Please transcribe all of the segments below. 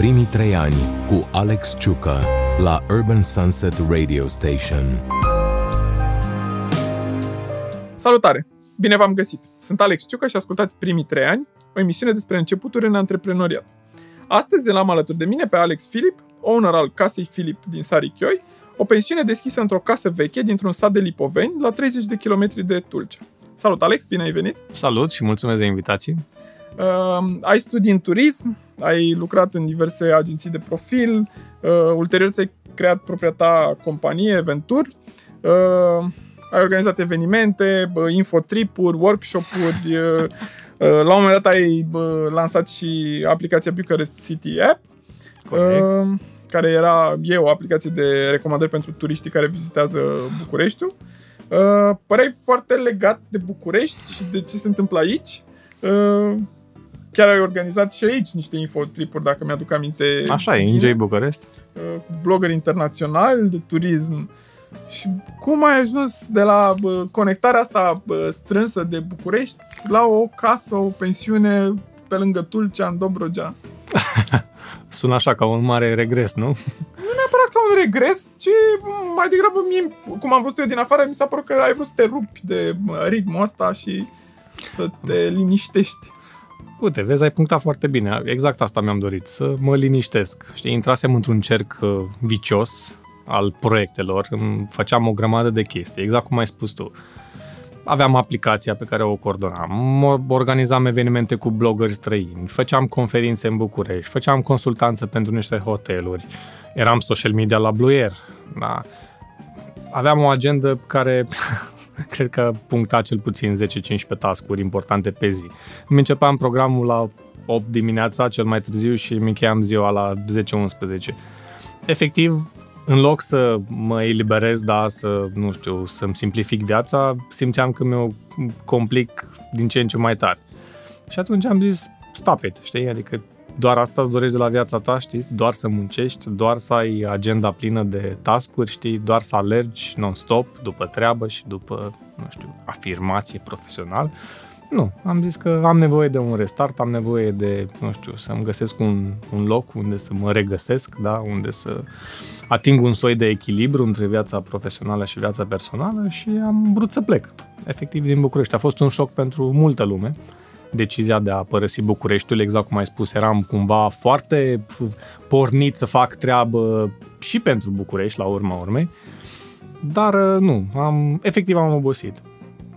Primii trei ani cu Alex Ciucă la Urban Sunset Radio Station. Salutare! Bine v-am găsit! Sunt Alex Ciucă și ascultați Primii trei ani, o emisiune despre începuturi în antreprenoriat. Astăzi l-am alături de mine pe Alex Filip, owner al casei Filip din Sarichioi, o pensiune deschisă într-o casă veche dintr-un sat de Lipoveni, la 30 de kilometri de Tulcea. Salut, Alex, bine ai venit! Salut și mulțumesc de invitație! Uh, ai studii în turism, ai lucrat în diverse agenții de profil, uh, ulterior ți-ai creat propria ta companie, Ventur, uh, ai organizat evenimente, uh, infotripuri, workshop-uri, uh, uh, la un moment dat ai uh, lansat și aplicația Bucharest City App, uh, care era, e o aplicație de recomandări pentru turiștii care vizitează Bucureștiul. Uh, păreai foarte legat de București și de ce se întâmplă aici. Uh, chiar ai organizat și aici niște infotripuri, dacă mi-aduc aminte. Așa e, Enjoy București. Uh, cu blogări internaționali de turism. Și cum ai ajuns de la bă, conectarea asta bă, strânsă de București la o casă, o pensiune pe lângă Tulcea, în Dobrogea? Sună așa ca un mare regres, nu? Nu neapărat ca un regres, ci mai degrabă mie, cum am văzut eu din afară, mi s-a părut că ai vrut să te rupi de ritmul ăsta și să te liniștești. Uite, vezi, ai punctat foarte bine. Exact asta mi-am dorit, să mă liniștesc. Știi, intrasem într-un cerc uh, vicios al proiectelor, îmi făceam o grămadă de chestii, exact cum ai spus tu. Aveam aplicația pe care o coordonam, organizam evenimente cu blogări străini, făceam conferințe în București, făceam consultanță pentru niște hoteluri, eram social media la Blue Air, da. Aveam o agendă care cred că puncta cel puțin 10-15 tascuri importante pe zi. Îmi începeam programul la 8 dimineața cel mai târziu și mi încheiam ziua la 10-11. Efectiv, în loc să mă eliberez, da, să, nu știu, să-mi simplific viața, simțeam că mi-o complic din ce în ce mai tare. Și atunci am zis, stop it, știi? Adică doar asta îți dorești de la viața ta, știi? Doar să muncești, doar să ai agenda plină de tascuri, știi? Doar să alergi non-stop după treabă și după, nu știu, afirmație profesional. Nu, am zis că am nevoie de un restart, am nevoie de, nu știu, să-mi găsesc un, un loc unde să mă regăsesc, da? unde să ating un soi de echilibru între viața profesională și viața personală și am vrut să plec, efectiv, din București. A fost un șoc pentru multă lume, decizia de a părăsi Bucureștiul, exact cum ai spus, eram cumva foarte pornit să fac treabă și pentru București, la urma urmei, dar nu, am, efectiv am obosit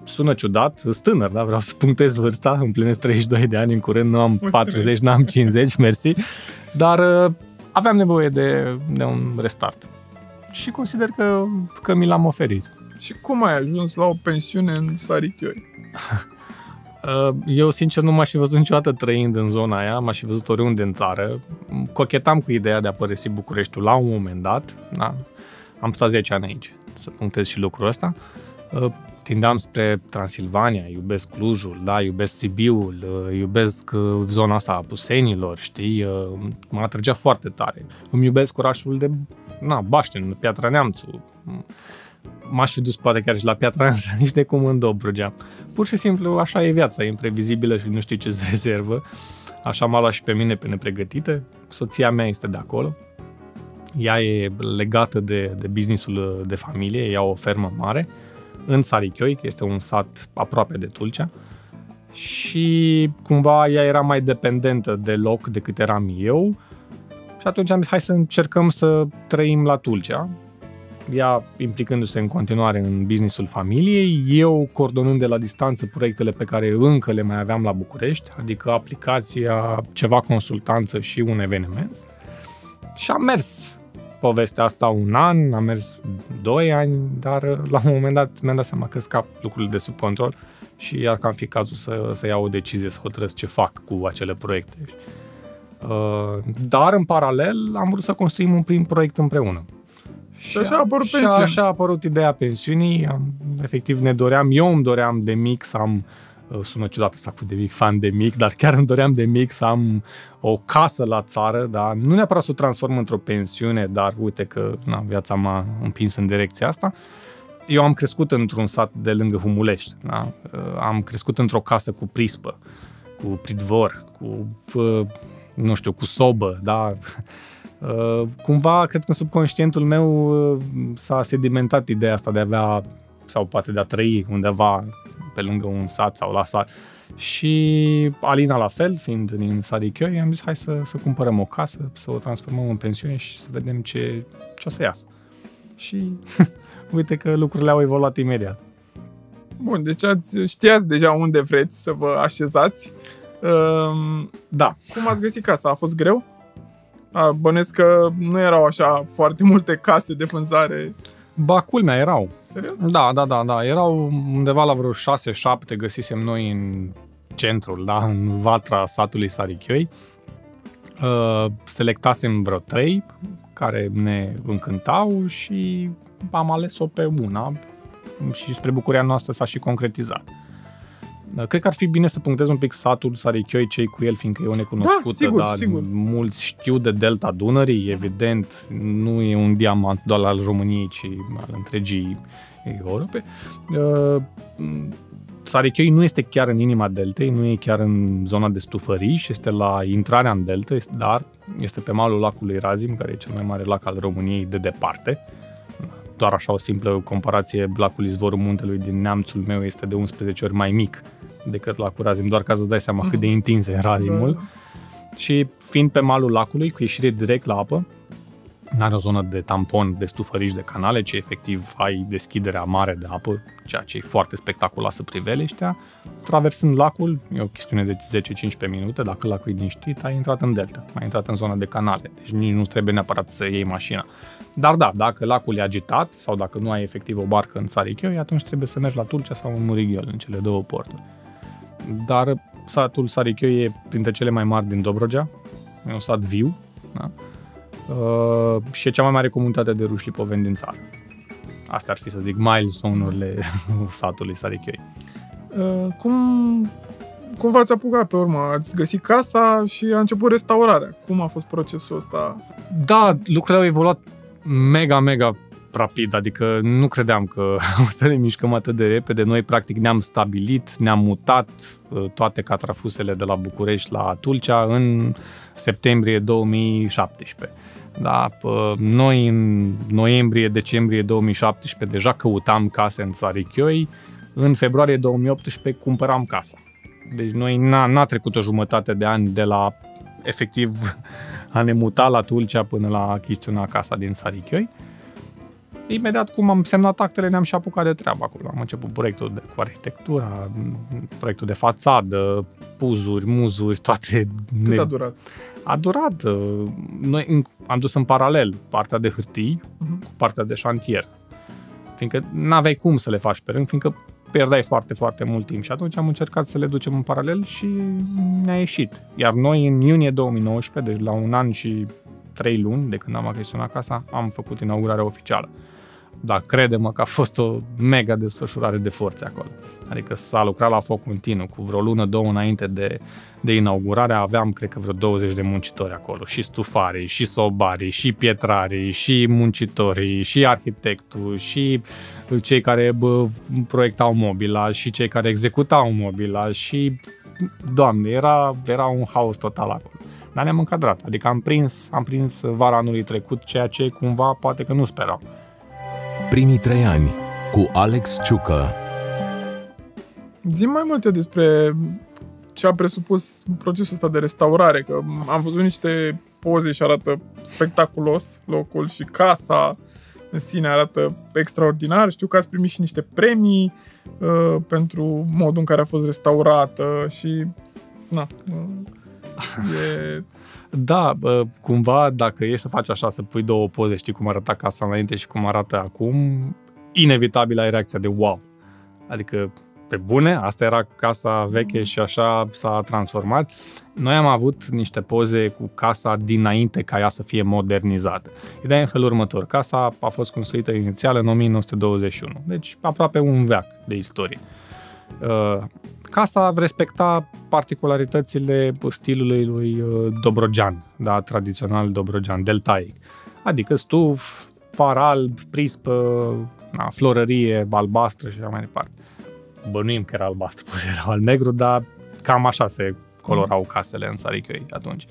sună ciudat, sunt tânăr, da? vreau să punctez vârsta, împlinesc 32 de ani în curând, nu am Mulțumesc. 40, nu am 50, mersi, dar uh, aveam nevoie de, de un restart. Și consider că, că mi l-am oferit. Și cum ai ajuns la o pensiune în Sarichioi? Uh, eu, sincer, nu m-aș fi văzut niciodată trăind în zona aia, m-aș fi văzut oriunde în țară. Cochetam cu ideea de a părăsi Bucureștiul la un moment dat. Da? Am stat 10 ani aici, să punctez și lucrul ăsta. Uh, tindeam spre Transilvania, iubesc Clujul, da, iubesc Sibiul, uh, iubesc uh, zona asta a Pusenilor, știi, uh, mă atrăgea foarte tare. Îmi iubesc orașul de, na, Baștin, Piatra Neamțu, m-aș fi dus poate chiar și la Piatra Neamțu, nici de cum în Dobrogea. Pur și simplu așa e viața, e imprevizibilă și nu știi ce-ți rezervă. Așa m-a luat și pe mine pe nepregătite. Soția mea este de acolo. Ea e legată de, de businessul de familie, ea o fermă mare în Sarichioi, că este un sat aproape de Tulcea, și cumva ea era mai dependentă de loc decât eram eu și atunci am zis hai să încercăm să trăim la Tulcea, ea implicându-se în continuare în businessul familiei, eu coordonând de la distanță proiectele pe care încă le mai aveam la București, adică aplicația, ceva consultanță și un eveniment. Și am mers povestea asta un an, a mers doi ani, dar uh, la un moment dat mi-am dat seama că scap lucrurile de sub control și iar că am fi cazul să, să iau o decizie, să hotărăsc ce fac cu acele proiecte. Uh, dar, în paralel, am vrut să construim un prim proiect împreună. Și așa a apărut și așa a apărut ideea pensiunii. Am, efectiv, ne doream, eu îmi doream de mic să am Uh, sună ciudat asta cu de mic, fan de mic, dar chiar îmi doream de mic să am o casă la țară, da? nu neapărat să o transform într-o pensiune, dar uite că na, viața m-a împins în direcția asta. Eu am crescut într-un sat de lângă Humulești, da? Uh, am crescut într-o casă cu prispă, cu pridvor, cu uh, nu știu, cu sobă, da? Uh, cumva, cred că în subconștientul meu uh, s-a sedimentat ideea asta de a avea, sau poate de a trăi undeva pe lângă un sat sau la sat. Și Alina la fel, fiind din Sarichioi, am zis hai să, să cumpărăm o casă, să o transformăm în pensiune și să vedem ce, ce o să iasă. Și uite că lucrurile au evoluat imediat. Bun, deci ați, știați deja unde vreți să vă așezați. Um, Da, cum ați găsit casa? A fost greu? A, bănesc că nu erau așa foarte multe case de vânzare. ba culmea erau. Serios? Da, da, da, da. Erau undeva la vreo 6-7 găsisem noi în centrul, da, în vatra satului Sarichioi. Uh, selectasem vreo 3 care ne încântau și am ales-o pe una și spre bucuria noastră s-a și concretizat. Uh, Cred că ar fi bine să punctez un pic satul Sarichioi, cei cu el, fiindcă e o necunoscută, Da, sigur, dar sigur. mulți știu de Delta Dunării, evident, nu e un diamant doar al României, ci al întregii Europe. Uh, Sarichioi nu este chiar în inima deltei, nu e chiar în zona de stufăriș, este la intrarea în delta, este- dar este pe malul lacului Razim, care e cel mai mare lac al României de departe. Doar așa o simplă comparație, lacul Izvorul Muntelui din neamțul meu este de 11 ori mai mic decât lacul Razim, doar ca să-ți dai seama cât de intins e Razimul. Da. Și fiind pe malul lacului, cu ieșire direct la apă, nu are o zonă de tampon, de stufăriș de canale, ci efectiv ai deschiderea mare de apă, ceea ce e foarte spectaculoasă priveliștea. Traversând lacul, e o chestiune de 10-15 minute, dacă lacul e liniștit, ai intrat în delta, ai intrat în zona de canale, deci nici nu trebuie neapărat să iei mașina. Dar da, dacă lacul e agitat sau dacă nu ai efectiv o barcă în Sarichioi, atunci trebuie să mergi la Tulcea sau în Murighiol, în cele două porturi. Dar satul Sarichioi e printre cele mai mari din Dobrogea, e un sat viu, da? Uh, și e cea mai mare comunitate de ruși lipoveni din țară. Astea ar fi, să zic, milestone-urile satului Sarichioi. Uh, cum, cum v-ați apucat pe urmă? Ați găsit casa și a început restaurarea. Cum a fost procesul ăsta? Da, lucrurile au evoluat mega, mega rapid, adică nu credeam că o să ne mișcăm atât de repede. Noi, practic, ne-am stabilit, ne-am mutat uh, toate catrafusele de la București la Tulcea în septembrie 2017. Da, pă, noi în noiembrie-decembrie 2017 deja căutam case în Țarichioi, în februarie 2018 cumpăram casa. Deci noi n-a, n-a trecut o jumătate de ani de la efectiv a ne muta la Tulcea până la achiziționa casa din Sarichioi. Imediat cum am semnat actele, ne-am și apucat de treabă acolo. Am început proiectul de, cu arhitectura, proiectul de fațadă, puzuri, muzuri, toate. Cât ne- a durat? a durat. uh, Noi în- am dus în paralel partea de hârtii Mhm. cu partea de șantier. Fiindcă n-aveai cum să le faci pe rând, fiindcă pierdeai foarte, foarte mult timp și atunci am încercat să le ducem în paralel și ne-a ieșit. Iar noi în iunie 2019, deci la un an și trei luni de când am achiziționat casa, am făcut inaugurarea oficială. Dar crede-mă că a fost o mega desfășurare de forțe acolo. Adică s-a lucrat la foc continuu, cu vreo lună, două înainte de, de inaugurare aveam, cred că, vreo 20 de muncitori acolo. Și stufarii, și sobarii, și pietrarii, și muncitorii, și arhitectul, și cei care bă, proiectau mobila, și cei care executau mobila, și, doamne, era, era un haos total acolo. Dar ne-am încadrat, adică am prins, am prins vara anului trecut ceea ce cumva poate că nu speram. Primii trei ani cu Alex Ciucă. Zim mai multe despre ce a presupus procesul ăsta de restaurare, că am văzut niște poze și arată spectaculos locul și casa în sine arată extraordinar. Știu că ați primit și niște premii uh, pentru modul în care a fost restaurată și na, uh, e Da, bă, cumva, dacă e să faci așa, să pui două poze, știi cum arăta casa înainte și cum arată acum, inevitabil ai reacția de wow. Adică, pe bune, asta era casa veche și așa s-a transformat. Noi am avut niște poze cu casa dinainte ca ea să fie modernizată. Ideea e în felul următor. Casa a fost construită inițial în 1921, deci aproape un veac de istorie. Uh, Casa respecta particularitățile stilului lui uh, Dobrogean, da, tradițional Dobrogean, deltaic. Adică stuf, far alb, prispă, na, florărie albastră și așa mai departe. Bănuim că era albastru, poate era al negru, dar cam așa se colorau casele în Sarichioi atunci.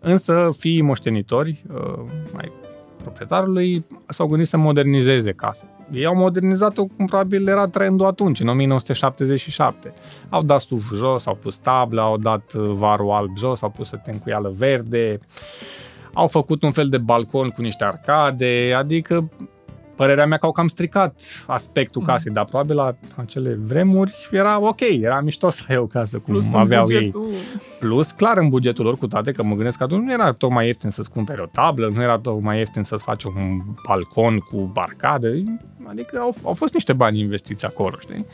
Însă, fiii moștenitori, uh, mai proprietarului, s-au gândit să modernizeze casa. Ei au modernizat-o cum probabil era trendul atunci, în 1977. Au dat stuf jos, au pus tablă, au dat uh, varul alb jos, au pus o tencuială verde, au făcut un fel de balcon cu niște arcade, adică părerea mea că au cam stricat aspectul Mhm. casei, dar probabil la acele vremuri era ok, era mișto să ai o casă cum Plus în aveau ei. bugetul, Plus, clar, în bugetul lor, cu toate că mă gândesc că atunci nu era tocmai ieftin să-ți cumperi o tablă, nu era tocmai ieftin să-ți faci un balcon cu barcade, adică au, au fost niște bani investiți acolo, știi?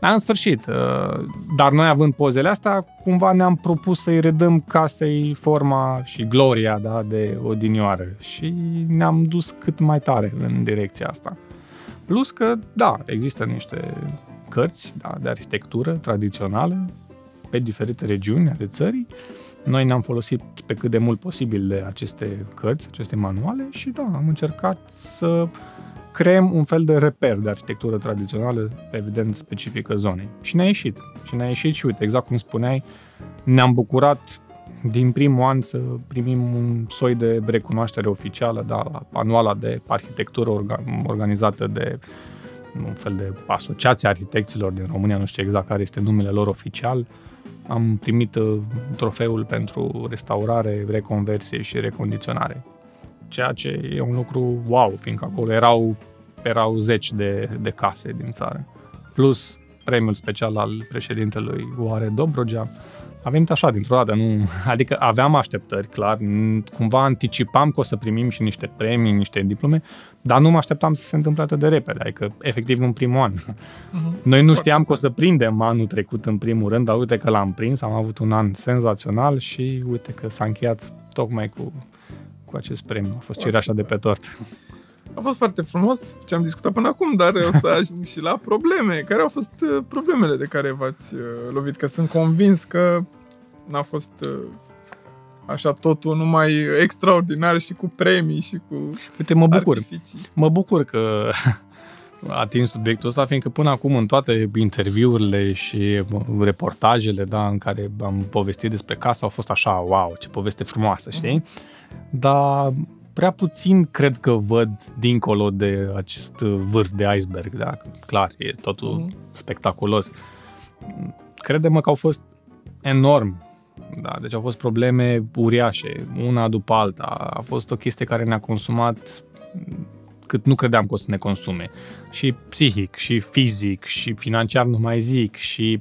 Dar în sfârșit, uh, dar noi având pozele astea, cumva ne-am propus să-i redăm casei forma și gloria da, de odinioară și ne-am dus cât mai tare în direcția asta. Plus că, da, există niște cărți da, de arhitectură tradițională pe diferite regiuni ale țării. Noi ne-am folosit pe cât de mult posibil de aceste cărți, aceste manuale și da, am încercat să creăm un fel de reper de arhitectură tradițională, evident specifică zonei. Și ne-a ieșit. Și ne-a ieșit și uite, exact cum spuneai, ne-am bucurat din primul an să primim un soi de recunoaștere oficială, da, anuala de arhitectură orga- organizată de un fel de asociație a arhitecților din România, nu știu exact care este numele lor oficial. Am primit uh, trofeul pentru restaurare, reconversie și recondiționare. Ceea ce e un lucru wow, fiindcă acolo erau, erau zeci de, de case din țară. Plus premiul special al președintelui Oare Dobrogea. A venit așa, dintr-o dată, nu... Adică aveam așteptări, clar, n- cumva anticipam că o să primim și niște premii, niște diplome, dar nu mă așteptam să se întâmple atât de repede, adică efectiv în primul an. Noi nu știam că o să prindem anul trecut în primul rând, dar uite că l-am prins, am avut un an senzațional și uite că s-a încheiat tocmai cu, cu acest premiu. A fost cireașa de pe tort. A fost foarte frumos ce am discutat până acum, dar o să ajung și la probleme. Care au fost uh, problemele de care v-ați uh, lovit? Că sunt convins că n-a fost uh, așa totul numai extraordinar și cu premii și cu Uite, mă bucur. artificii. Mă bucur că ating subiectul ăsta, fiindcă până acum în toate interviurile și mă, reportajele da, în care am povestit despre casă au fost așa, wow, ce poveste frumoasă, știi? Dar prea puțin cred că văd dincolo de acest vârf de iceberg, da? Clar, e totul Mhm. spectaculos. Crede-mă că au fost enorm da, deci au fost probleme uriașe, una după alta. A fost o chestie care ne-a consumat cât nu credeam că o să ne consume. Și psihic, și fizic, și financiar nu mai zic, și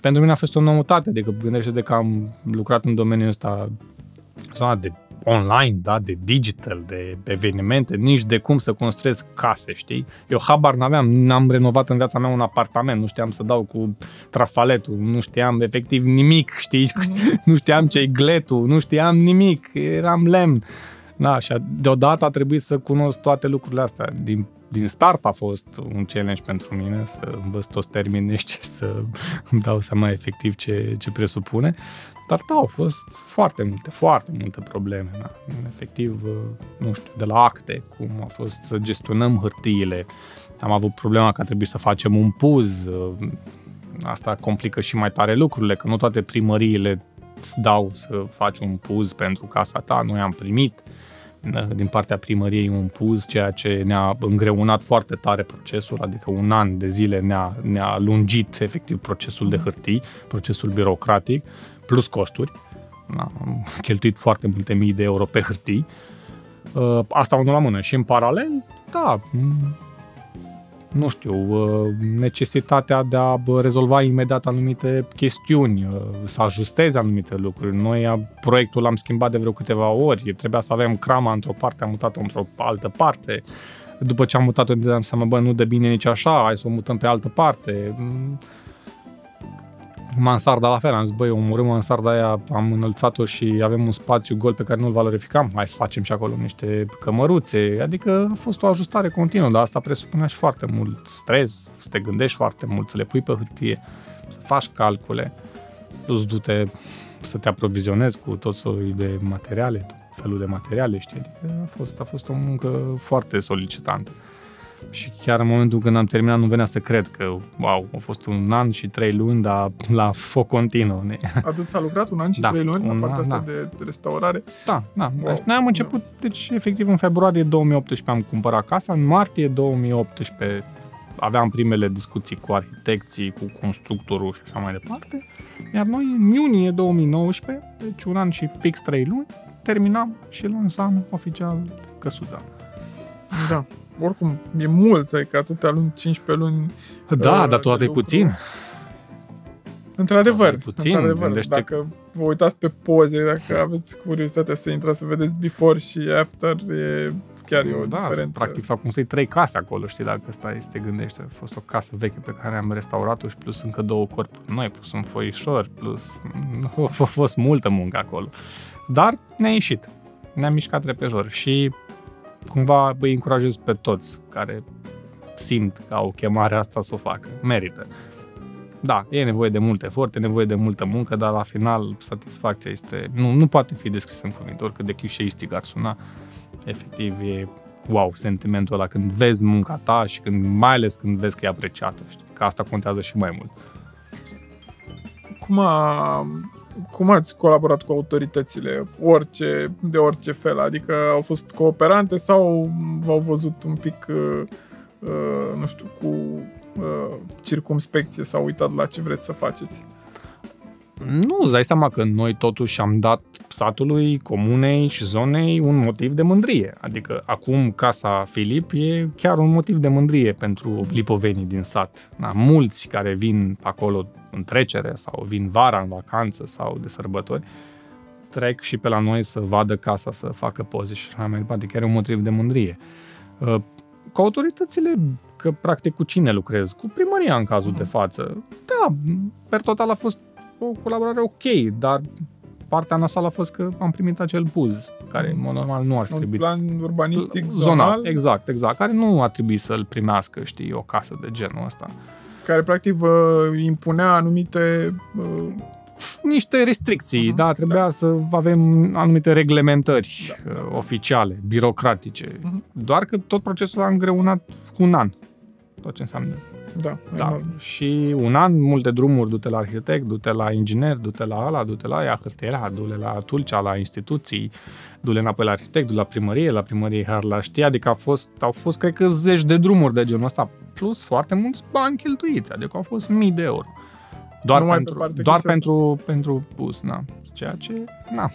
pentru mine a fost o noutate, adică gândește de că am lucrat în domeniul ăsta zona de online, da, de digital, de evenimente, nici de cum să construiesc case, știi? Eu habar n-aveam, n-am renovat în viața mea un apartament, nu știam să dau cu trafaletul, nu știam efectiv nimic, știi? nu știam ce-i gletul, nu știam nimic, eram lemn. Da, și a- deodată a trebuit să cunosc toate lucrurile astea. Din, din start a fost un challenge pentru mine să învăț toți termenii și să îmi dau seama efectiv ce, ce presupune. Dar da, au fost foarte multe, foarte multe probleme. Da. Efectiv, nu știu, de la acte, cum a fost să gestionăm hârtiile. Am avut problema că a trebuit să facem un puz. Asta complică și mai tare lucrurile, că nu toate primăriile îți dau să faci un puz pentru casa ta. Noi am primit din partea primăriei un puz, ceea ce ne-a îngreunat foarte tare procesul, adică un an de zile ne-a, ne-a lungit efectiv procesul de hârtii, procesul birocratic, plus costuri. Da, am cheltuit foarte multe mii de euro pe hârtii. Asta unul la mână. Și în paralel, da, nu știu, necesitatea de a rezolva imediat anumite chestiuni, să ajusteze anumite lucruri. Noi proiectul l-am schimbat de vreo câteva ori, trebuia să avem crama într-o parte, am mutat-o într-o altă parte. După ce am mutat-o, îmi dădeam seama, bă, nu dă bine nici așa, hai să o mutăm pe altă parte. Mansarda la fel, am zis, băi, omorâm mansarda aia, am înălțat-o și avem un spațiu gol pe care nu-l valorificam, hai să facem și acolo niște cămăruțe, adică a fost o ajustare continuă, dar asta presupunea și foarte mult stres, să te gândești foarte mult, să le pui pe hârtie, să faci calcule, plus du-te să te aprovizionezi cu tot soiul de materiale, tot felul de materiale, știi, adică a fost, a fost o muncă foarte solicitantă. Și chiar în momentul când am terminat nu venea să cred că, wow, a fost un an și trei luni, dar la foc continuu. Ne? Atât s-a lucrat un an și Da, trei luni un la partea an, asta da. de restaurare. Da, da. Wow. Deci noi am început, deci efectiv în februarie 2018 am cumpărat casa, în martie 2018 aveam primele discuții cu arhitecții, cu constructorul și așa mai departe, iar noi în iunie 2019, deci un an și fix trei luni, terminam și lansam oficial căsuța. Da. Oricum, e mult, adică atâtea luni, 15 luni. Da, uh, dar de tot e lucru. puțin. Într-adevăr, Tot e puțin, într-adevăr gândește dacă vă uitați pe poze, dacă aveți curiozitatea să intrați să vedeți before și after, e chiar e o da, diferență. practic s-au construit trei case acolo, știi, dacă ăsta este gândește. A fost o casă veche pe care am restaurat-o și plus încă două corpuri noi, plus un foișor, plus a fost multă muncă acolo. Dar ne-a ieșit. Ne-am mișcat repejor și cumva îi încurajez pe toți care simt că au chemarea asta să o facă. Merită. Da, e nevoie de mult efort, e nevoie de multă muncă, dar la final satisfacția este... Nu, nu poate fi descrisă în cuvinte, oricât de clișeistic ar suna. Efectiv, e wow, sentimentul ăla când vezi munca ta și când, mai ales când vezi că e apreciată, știi? Că asta contează și mai mult. Cum, a, cum ați colaborat cu autoritățile, orice, de orice fel? Adică au fost cooperante sau v-au văzut un pic, uh, uh, nu știu, cu uh, circumspecție, s-au uitat la ce vreți să faceți? Nu, îți dai seama că noi totuși am dat satului, comunei și zonei un motiv de mândrie. Adică acum casa Filip e chiar un motiv de mândrie pentru lipovenii din sat. Da, mulți care vin acolo în trecere sau vin vara în vacanță sau de sărbători, trec și pe la noi să vadă casa, să facă poze și așa mai departe. Chiar e un motiv de mândrie. Uh, Cu autoritățile, că practic cu cine lucrez? Cu primăria în cazul de față. Da, per total a fost o colaborare ok, dar partea nasală a fost că am primit acel buz, care în mod normal nu ar fi Un trebuit plan urbanistic zonal, zonal, exact, exact, care nu a trebuit să-l primească, știi, o casă de genul ăsta. care practic vă impunea anumite uh, Niște restricții, Mhm, da, trebuia să avem anumite reglementări Da, da, uh, oficiale, birocratice, Mhm. doar că tot procesul a îngreunat cu un an, tot ce înseamnă da, Da, enorm. și un an, multe drumuri, du-te la arhitect, du-te la inginer, du-te la ala, du-te la aia, hârtiera, du-le la Tulcea, la instituții, du-le înapoi la arhitect, du la primărie, la primărie har la știe, adică au fost, au fost, cred că, zeci de drumuri de genul ăsta, plus foarte mulți bani cheltuiți, adică au fost mii de euro. Doar Numai pe pentru, partea doar chestia pentru, pentru bus, na. Ceea ce, na.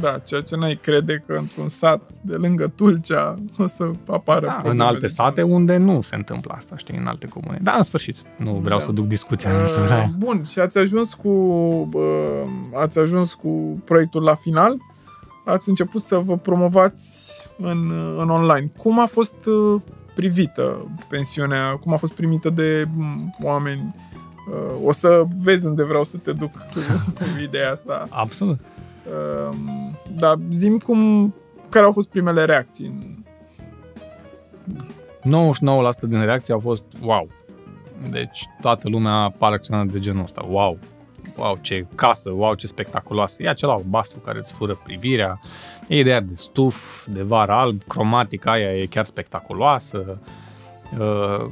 Da, ceea ce n-ai crede că într-un sat de lângă Tulcea o să apară Da, probleme în alte de sate unde nu se întâmplă asta, știi, în alte comune. Da, în sfârșit, nu vreau Da. să duc discuția Uh, înspre aia. Bun, și ați ajuns cu uh, ați ajuns cu proiectul la final. Ați început să vă promovați în, în online. Cum a fost uh, privită pensiunea? Cum a fost primită de mm, oameni? Uh, o să vezi unde vreau să te duc cu, cu ideea asta. Absolut. Uh, dar zim cum care au fost primele reacții în 99% din reacții au fost wow. Deci toată lumea a reacționat de genul ăsta. Wow! Wow, ce casă, wow, ce spectaculoasă. E acela albastru care îți fură privirea. E ideea de stuf, de var alb, cromatica aia e chiar spectaculoasă. Uh,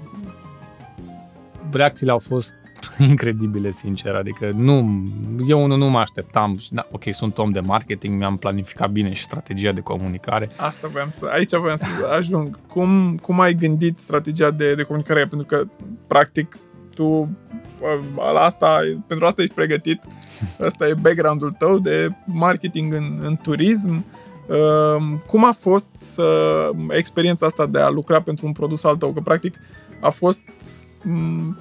reacțiile au fost incredibile, sincer. Adică nu, eu unul nu mă așteptam. Da, ok, sunt om de marketing, mi-am planificat bine și strategia de comunicare. Asta voiam să, aici voiam să ajung. Cum, cum ai gândit strategia de, de comunicare? Pentru că, practic, tu la asta, pentru asta ești pregătit. Asta e background-ul tău de marketing în, în turism. Um, Cum a fost să, experiența asta de a lucra pentru un produs al tău? Că, practic, a fost m,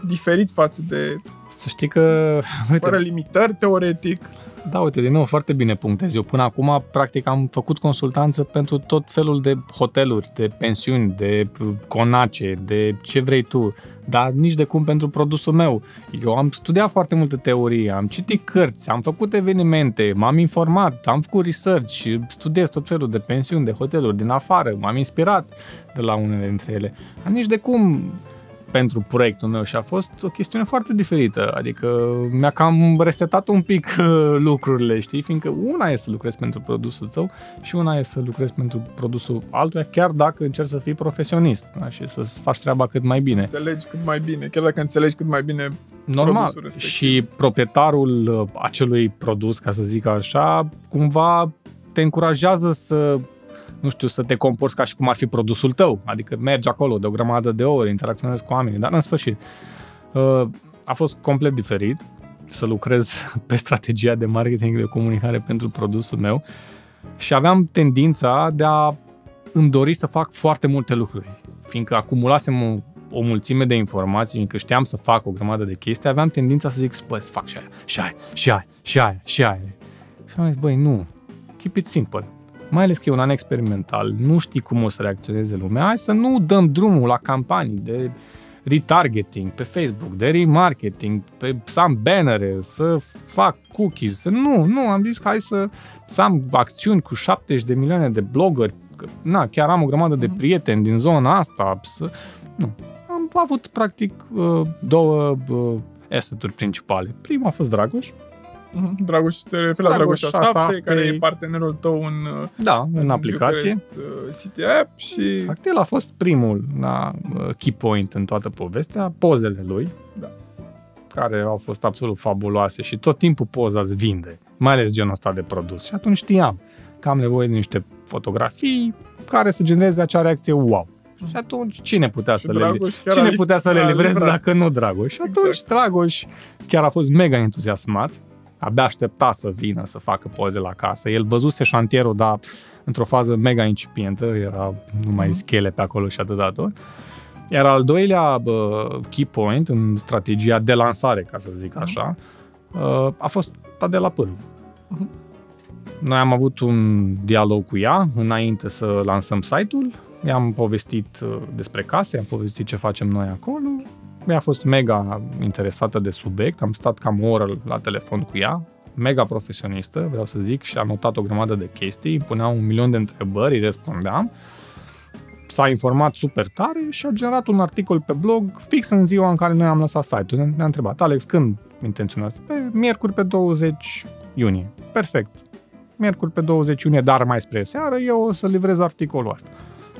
diferit față de Să știi că... Uite, fără limitări, teoretic. Da, uite, din nou, foarte bine punctez. Eu până acum, practic, am făcut consultanță pentru tot felul de hoteluri, de pensiuni, de uh, conace, de ce vrei tu, dar nici de cum pentru produsul meu. Eu am studiat foarte multe teorie, am citit cărți, am făcut evenimente, m-am informat, am făcut research, studiez tot felul de pensiuni, de hoteluri din afară, m-am inspirat de la unele dintre ele. Dar nici de cum pentru proiectul meu și a fost o chestiune foarte diferită. Adică mi-a cam resetat un pic uh, lucrurile, știi? Fiindcă una e să lucrezi pentru produsul tău și una e să lucrezi pentru produsul altuia, chiar dacă încerci să fii profesionist da? și să-ți faci treaba cât mai bine. Înțelegi cât mai bine, chiar dacă înțelegi cât mai bine Normal. produsul respectiv. Și proprietarul uh, acelui produs, ca să zic așa, cumva te încurajează să nu știu, să te comporți ca și cum ar fi produsul tău. Adică mergi acolo de o grămadă de ori, interacționezi cu oamenii, dar în sfârșit uh, a fost complet diferit să lucrez pe strategia de marketing de comunicare pentru produsul meu și aveam tendința de a îmi dori să fac foarte multe lucruri. Fiindcă acumulasem o, o mulțime de informații, fiindcă știam să fac o grămadă de chestii, aveam tendința să zic, bă, să fac și aia, și aia, și aia, și aia, și aia. Și am zis, băi, nu, keep it simple mai ales că e un an experimental, nu știi cum o să reacționeze lumea, hai să nu dăm drumul la campanii de retargeting pe Facebook, de remarketing, pe să am bannere, să fac cookies, să nu, nu, am zis că hai să, să am acțiuni cu 70 de milioane de blogări, că, na, chiar am o grămadă de prieteni din zona asta, să, nu. Am avut practic uh, două uh, asset-uri principale. Primul a fost Dragoș, Mhm. Dragoș, te referi la Dragoș Dragoș Astafte, Astafte. care e partenerul tău în, uh, da, în aplicație. Bucharest, uh, City App și... Exact, el a fost primul na, key point în toată povestea, pozele lui, Da. care au fost absolut fabuloase și tot timpul poza îți vinde, mai ales genul ăsta de produs. Și atunci știam că am nevoie de niște fotografii care să genereze acea reacție wow. Și atunci cine putea Și să le, Dragoș chiar cine a putea să le a livreze livrat. dacă nu Dragoș? Și atunci Exact. Dragoș chiar a fost mega entuziasmat, abia aștepta să vină să facă poze la casă. El văzuse șantierul, dar într-o fază mega incipientă, era numai Mhm. schele pe acolo și atâta tot. Iar al doilea bă, key point în strategia de lansare, ca să zic așa, uh, a fost Tadela Pârlu. Mhm. Noi am avut un dialog cu ea înainte să lansăm site-ul, i-am povestit uh, despre case, i-am povestit ce facem noi acolo, ea a fost mega interesată de subiect, am stat cam o oră la telefon cu ea, mega profesionistă, vreau să zic, și a notat o grămadă de chestii, îmi punea un milion de întrebări, îi răspundeam, s-a informat super tare și a generat un articol pe blog fix în ziua în care noi am lăsat site-ul. Ne-a întrebat, Alex, când intenționați? Pe miercuri pe 20 iunie. Perfect. Miercuri pe 20 iunie, dar mai spre seară, eu o să livrez articolul ăsta.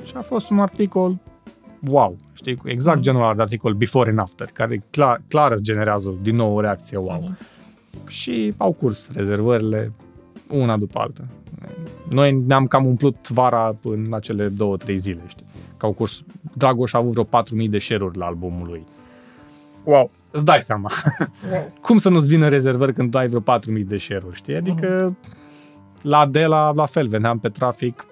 Și a fost un articol wow, știi, exact genul ăla de articol before and after, care clar, clar îți generează din nou o reacție wow. Mhm. Și au curs rezervările una după alta. Noi ne-am cam umplut vara în acele două, trei zile, știi? Că au curs. Dragoș a avut vreo 4.000 de share-uri la albumul lui. Wow. Îți dai seama. wow. Cum să nu-ți vină rezervări când tu ai vreo 4.000 de share-uri, știi? Adică la Adela, la fel, veneam pe trafic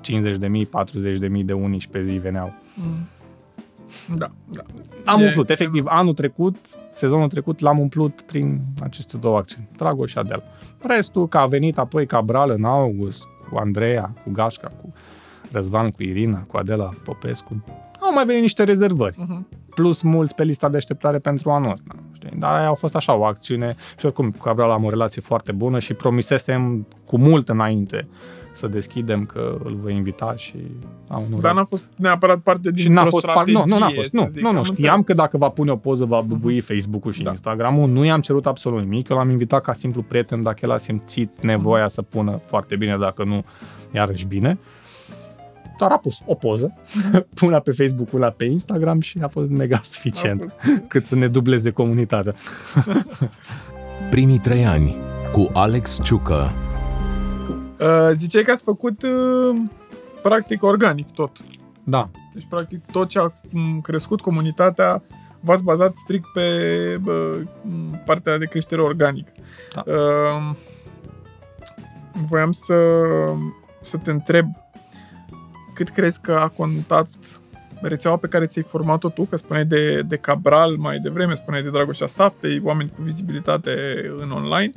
50 de mii, 40 de mii de unici pe zi veneau. Mm. Da, da. Am E- umplut, efectiv, anul trecut, sezonul trecut, l-am umplut prin aceste două acțiuni, Dragoș și Adel. Restul, că a venit apoi Cabral în august, cu Andreea, cu Gașca, cu Răzvan, cu Irina, cu Adela Popescu, au mai venit niște rezervări, Mhm. plus mulți pe lista de așteptare pentru anul ăsta. Știi? Dar aia au fost așa o acțiune și oricum cu Cabral am o relație foarte bună și promisesem cu mult înainte să deschidem că îl voi invita și am un Dar n-a fost neapărat parte din și n-a fost par- nu, nu, n-a fost. Nu, zic. nu, nu, Am știam că dacă va pune o poză va bubui Facebook-ul și Da. Instagram-ul. Nu i-am cerut absolut nimic. Eu l-am invitat ca simplu prieten dacă el a simțit nevoia să pună foarte bine, dacă nu, iarăși bine. Dar a pus o poză, pune pe Facebook-ul ăla pe Instagram și a fost mega înțeles. suficient A fost. cât să ne dubleze comunitatea. Primii trei ani cu Alex Ciucă. Uh, ziceai că ați făcut uh, practic organic tot. Da, Deci, practic, tot ce a m, crescut comunitatea v-ați bazat strict pe bă, m, partea de creștere organică. Da. Uh, voiam să, să te întreb cât crezi că a contat rețeaua pe care ți-ai format-o tu, că spuneai de, de Cabral mai devreme, spuneai de Dragoșa Saftei, oameni cu vizibilitate în online,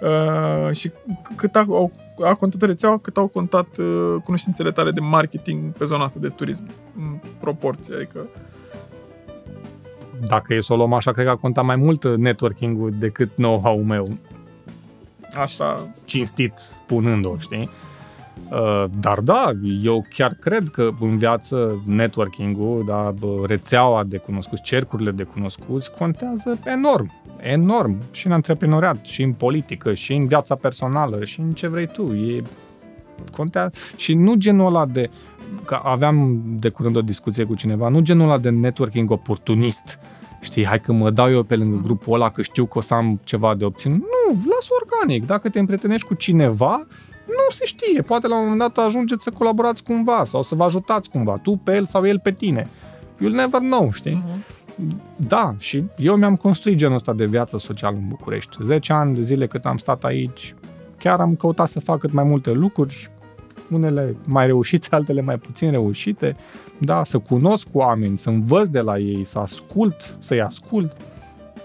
uh, și cât a, au, a contat rețeaua, cât au contat uh, cunoștințele tale de marketing pe zona asta de turism, în proporție, adică dacă e să o luăm așa, cred că a contat mai mult networking-ul decât know-how-ul meu. asta... cinstit punând-o, știi? Uh, dar da, eu chiar cred că în viață networking-ul, da, rețeaua de cunoscuți, cercurile de cunoscuți contează enorm, enorm și în antreprenoriat, și în politică, și în viața personală, și în ce vrei tu. E, contează. Și nu genul ăla de, că aveam de curând o discuție cu cineva, nu genul ăla de networking oportunist, știi, hai că mă dau eu pe lângă grupul ăla că știu că o să am ceva de obținut. Nu, las organic. Dacă te împrietenești cu cineva, nu se știe. Poate la un moment dat ajungeți să colaborați cumva sau să vă ajutați cumva, tu pe el sau el pe tine. You'll never know, știi? Uh-huh. Da, și eu mi-am construit genul ăsta de viață socială în București. 10 ani de zile cât am stat aici, chiar am căutat să fac cât mai multe lucruri, unele mai reușite, altele mai puțin reușite, da, să cunosc cu oameni, să învăț de la ei, să ascult, să-i ascult.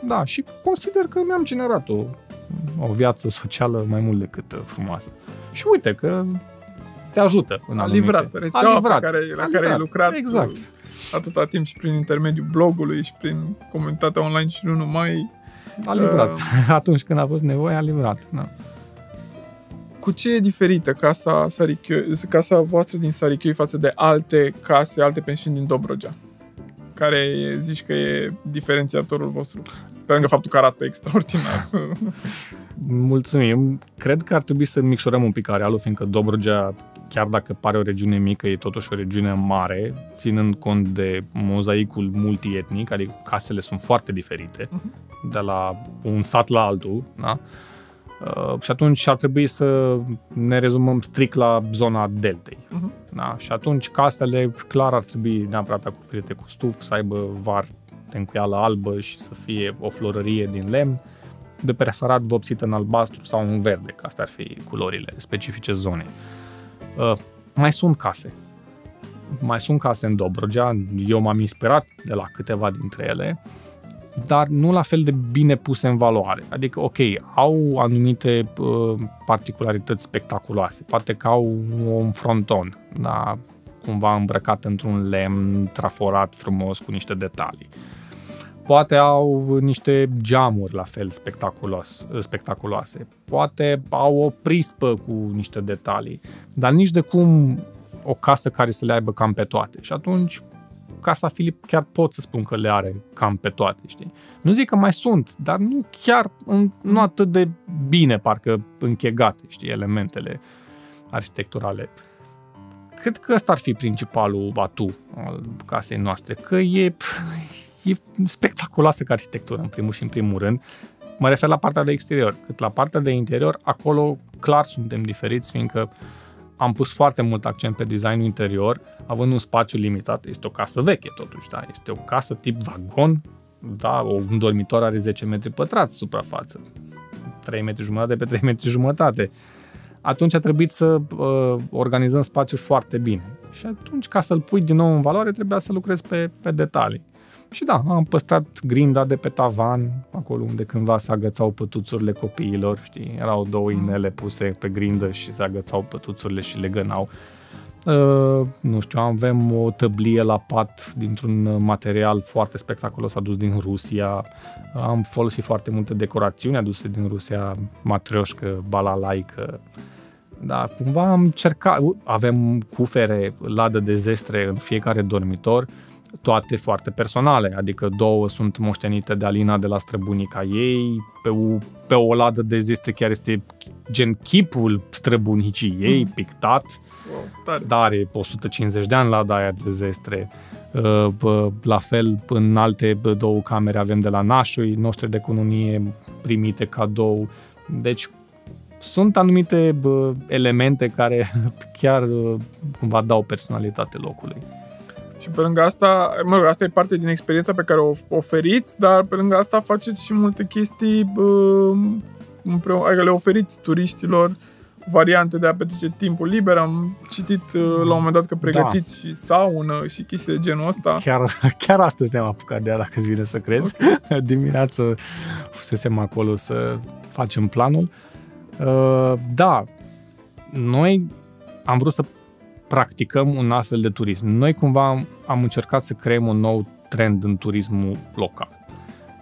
Da, și consider că mi-am generat o, o viață socială mai mult decât frumoasă. Și uite că te ajută în a livrat, rețeaua a livrat, pe care, la care ai lucrat exact. atâta timp și prin intermediul blogului și prin comunitatea online și nu numai. A livrat. Uh, Atunci când a fost nevoie, a livrat. Da. Cu ce e diferită casa, Sarichioi, casa voastră din Sarichioi față de alte case, alte pensiuni din Dobrogea? Care e, zici că e diferențiatorul vostru? Pe lângă faptul că arată extraordinar. Mulțumim. Cred că ar trebui să micșorăm un pic arealul, fiindcă Dobrogea, chiar dacă pare o regiune mică, e totuși o regiune mare, ținând cont de mozaicul multietnic, adică casele sunt foarte diferite, uh-huh. de la un sat la altul, da? Uh, și atunci ar trebui să ne rezumăm strict la zona deltei. Uh-huh. Da? Și atunci casele, clar, ar trebui neapărat acoperite cu stuf, să aibă var tencuială albă și să fie o florărie din lemn, de preferat vopsită în albastru sau în verde, că astea ar fi culorile specifice zonei. Uh, mai sunt case. Mai sunt case în Dobrogea, eu m-am inspirat de la câteva dintre ele, dar nu la fel de bine puse în valoare. Adică, ok, au anumite uh, particularități spectaculoase. Poate că au un fronton, da, cumva îmbrăcat într-un lemn traforat frumos cu niște detalii. Poate au niște geamuri la fel spectaculos, spectaculoase. Poate au o prispă cu niște detalii. Dar nici de cum o casă care să le aibă cam pe toate. Și atunci casa Filip chiar pot să spun că le are cam pe toate, știi? Nu zic că mai sunt, dar nu chiar, nu atât de bine parcă închegate, știi, elementele arhitecturale. Cred că ăsta ar fi principalul atu al casei noastre, că e, e spectaculoasă ca arhitectură, în primul și în primul rând. Mă refer la partea de exterior. Cât la partea de interior, acolo clar suntem diferiți, fiindcă am pus foarte mult accent pe designul interior, având un spațiu limitat. Este o casă veche, totuși, da? Este o casă tip vagon, da? Un dormitor are 10 metri pătrați suprafață. 3 metri jumătate pe 3 metri jumătate. Atunci a trebuit să uh, organizăm spațiul foarte bine. Și atunci, ca să-l pui din nou în valoare, trebuia să lucrezi pe, pe detalii. Și da, am păstrat grinda de pe tavan, acolo unde cândva se agățau pătuțurile copiilor, știi, erau două mm. inele puse pe grindă și se agățau pătuțurile și le gănau. Uh, nu știu, avem o tăblie la pat dintr-un material foarte spectaculos adus din Rusia. Am folosit foarte multe decorațiuni aduse din Rusia, matrioșcă, balalaică. Da, cumva am cercat, avem cufere, ladă de zestre în fiecare dormitor, toate foarte personale, adică două sunt moștenite de Alina de la străbunica ei, pe o, pe o ladă de zestre chiar este gen chipul străbunicii ei, mm. pictat, wow, dar are 150 de ani lada aia de zestre. Uh, la fel, în alte două camere avem de la nașului noastre de cununie primite cadou. Deci sunt anumite elemente care chiar uh, cumva dau personalitate locului. Și pe lângă asta, mă rog, asta e parte din experiența pe care o oferiți, dar pe lângă asta faceți și multe chestii împreună, adică le oferiți turiștilor variante de a petrece timpul liber. Am citit uh, la un moment dat că pregătiți da. și saună și chestii de genul ăsta. Chiar, chiar astăzi ne-am apucat de ea, dacă îți vine să crezi. Okay. Dimineață fusesem acolo să facem planul. Uh, da, noi am vrut să practicăm un astfel de turism. Noi cumva am, am încercat să creăm un nou trend în turismul local.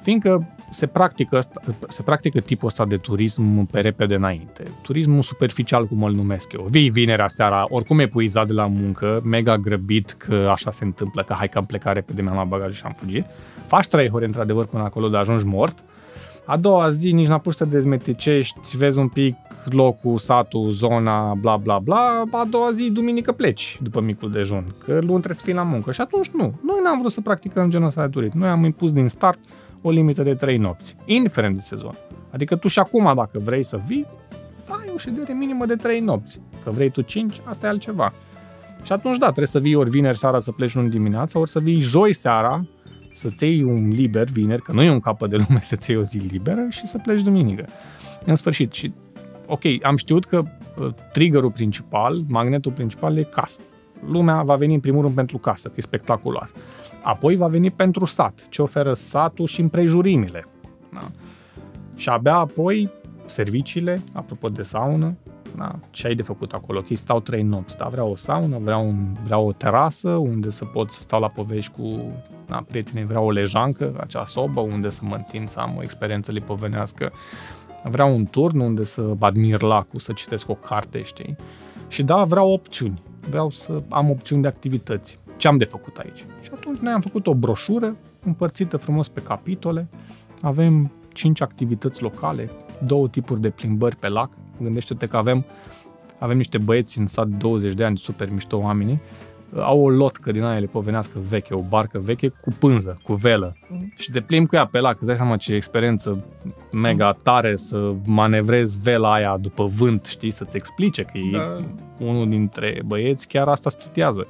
Fiindcă se practică, ăsta, se practică tipul ăsta de turism pe repede înainte. Turismul superficial, cum îl numesc eu. Vii vinerea seara, oricum epuizat de la muncă, mega grăbit că așa se întâmplă, că hai că am plecat repede, mi-am luat bagajul și am fugit. Faci trei ore într-adevăr până acolo, de ajungi mort. A doua zi nici n-a pus să te dezmeticești, vezi un pic locul, satul, zona, bla bla bla, a doua zi, duminică pleci după micul dejun, că luni trebuie să fii la muncă. Și atunci nu, noi n-am vrut să practicăm genul ăsta de turism. Noi am impus din start o limită de 3 nopți, indiferent de sezon. Adică tu și acum, dacă vrei să vii, ai o ședere minimă de 3 nopți. Că vrei tu 5, asta e altceva. Și atunci, da, trebuie să vii ori vineri seara să pleci luni dimineața, ori să vii joi seara să-ți iei un liber vineri, că nu e un capăt de lume să-ți iei o zi liberă și să pleci duminică. În sfârșit, și ok, am știut că uh, triggerul principal, magnetul principal e casă. Lumea va veni în primul rând pentru casă, că e spectaculos. Apoi va veni pentru sat, ce oferă satul și împrejurimile. Da? Și abia apoi serviciile, apropo de saună, da? ce ai de făcut acolo? Ok, stau trei nopți, da? vreau o saună, vreau, un, vreau o terasă unde să pot să stau la povești cu da, prietenii, vreau o lejancă, acea sobă unde să mă întind, să am o experiență lipovenească, vreau un turn unde să admir lacul, să citesc o carte, știi? Și da, vreau opțiuni, vreau să am opțiuni de activități. Ce am de făcut aici? Și atunci noi am făcut o broșură împărțită frumos pe capitole, avem cinci activități locale, două tipuri de plimbări pe lac, gândește-te că avem, avem niște băieți în sat 20 de ani, super mișto oamenii, au o lotcă din aia povenească veche, o barcă veche cu pânză, cu velă. Mm. Și te plimbi cu ea pe lac, îți dai seama ce experiență mega tare să manevrezi vela aia după vânt, știi, să-ți explice că da. e unul dintre băieți chiar asta studiază.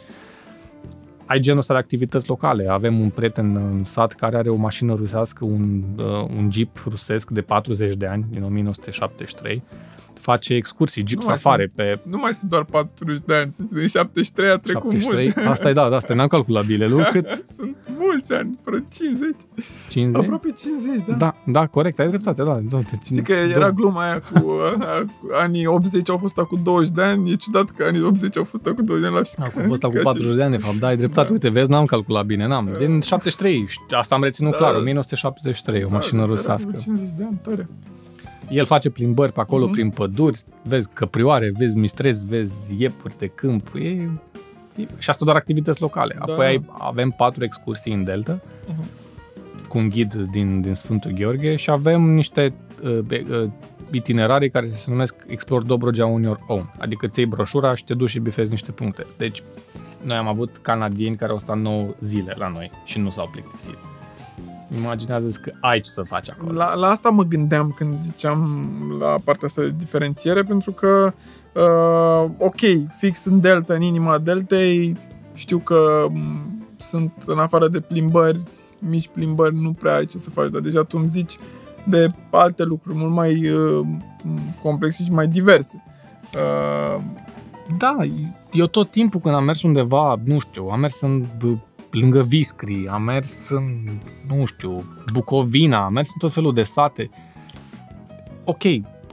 Ai genul ăsta de activități locale. Avem un prieten în sat care are o mașină rusească, un, uh, un jeep rusesc de 40 de ani, din 1973, face excursii, jeep safari pe... Nu mai sunt doar 40 de ani, sunt din 73 a trecut 73? mult. Asta e, da, da, asta n-am calculat bilelul, cât... sunt mulți ani, vreo 50. 50? Aproape 50, da. Da, da, corect, ai dreptate, da. da Știi că era da. gluma aia cu a, anii 80 au fost acum 20 de ani, e ciudat că anii 80 au fost acum 20 de ani la fiecare. Acum fost acum 40 de ani, de fapt, da, ai dreptate, da. uite, vezi, n-am calculat bine, n-am. Din 73, asta am reținut da. clar, 1973, o da, mașină deci rusească. 50 de ani, tare. El face plimbări pe acolo, uh-huh. prin păduri, vezi căprioare, vezi mistreți, vezi iepuri de câmp. E, e, și asta doar activități locale. Da. Apoi ai, avem patru excursii în Delta, uh-huh. cu un ghid din, din Sfântul Gheorghe și avem niște uh, uh, itinerarii care se numesc Explore Dobrogea on your own. Adică ți broșura și te duci și bifezi niște puncte. Deci, noi am avut canadieni care au stat 9 zile la noi și nu s-au plictisit. Imaginează că ai ce să faci acolo. La, la asta mă gândeam când ziceam la partea asta de diferențiere, pentru că, uh, ok, fix în Delta, în inima Deltei, știu că m- sunt în afară de plimbări, mici plimbări, nu prea ai ce să faci, dar deja tu îmi zici de alte lucruri mult mai uh, complexe și mai diverse. Uh, da, eu tot timpul când am mers undeva, nu știu, am mers în lângă Viscri, am mers în, nu știu, Bucovina, am mers în tot felul de sate. Ok,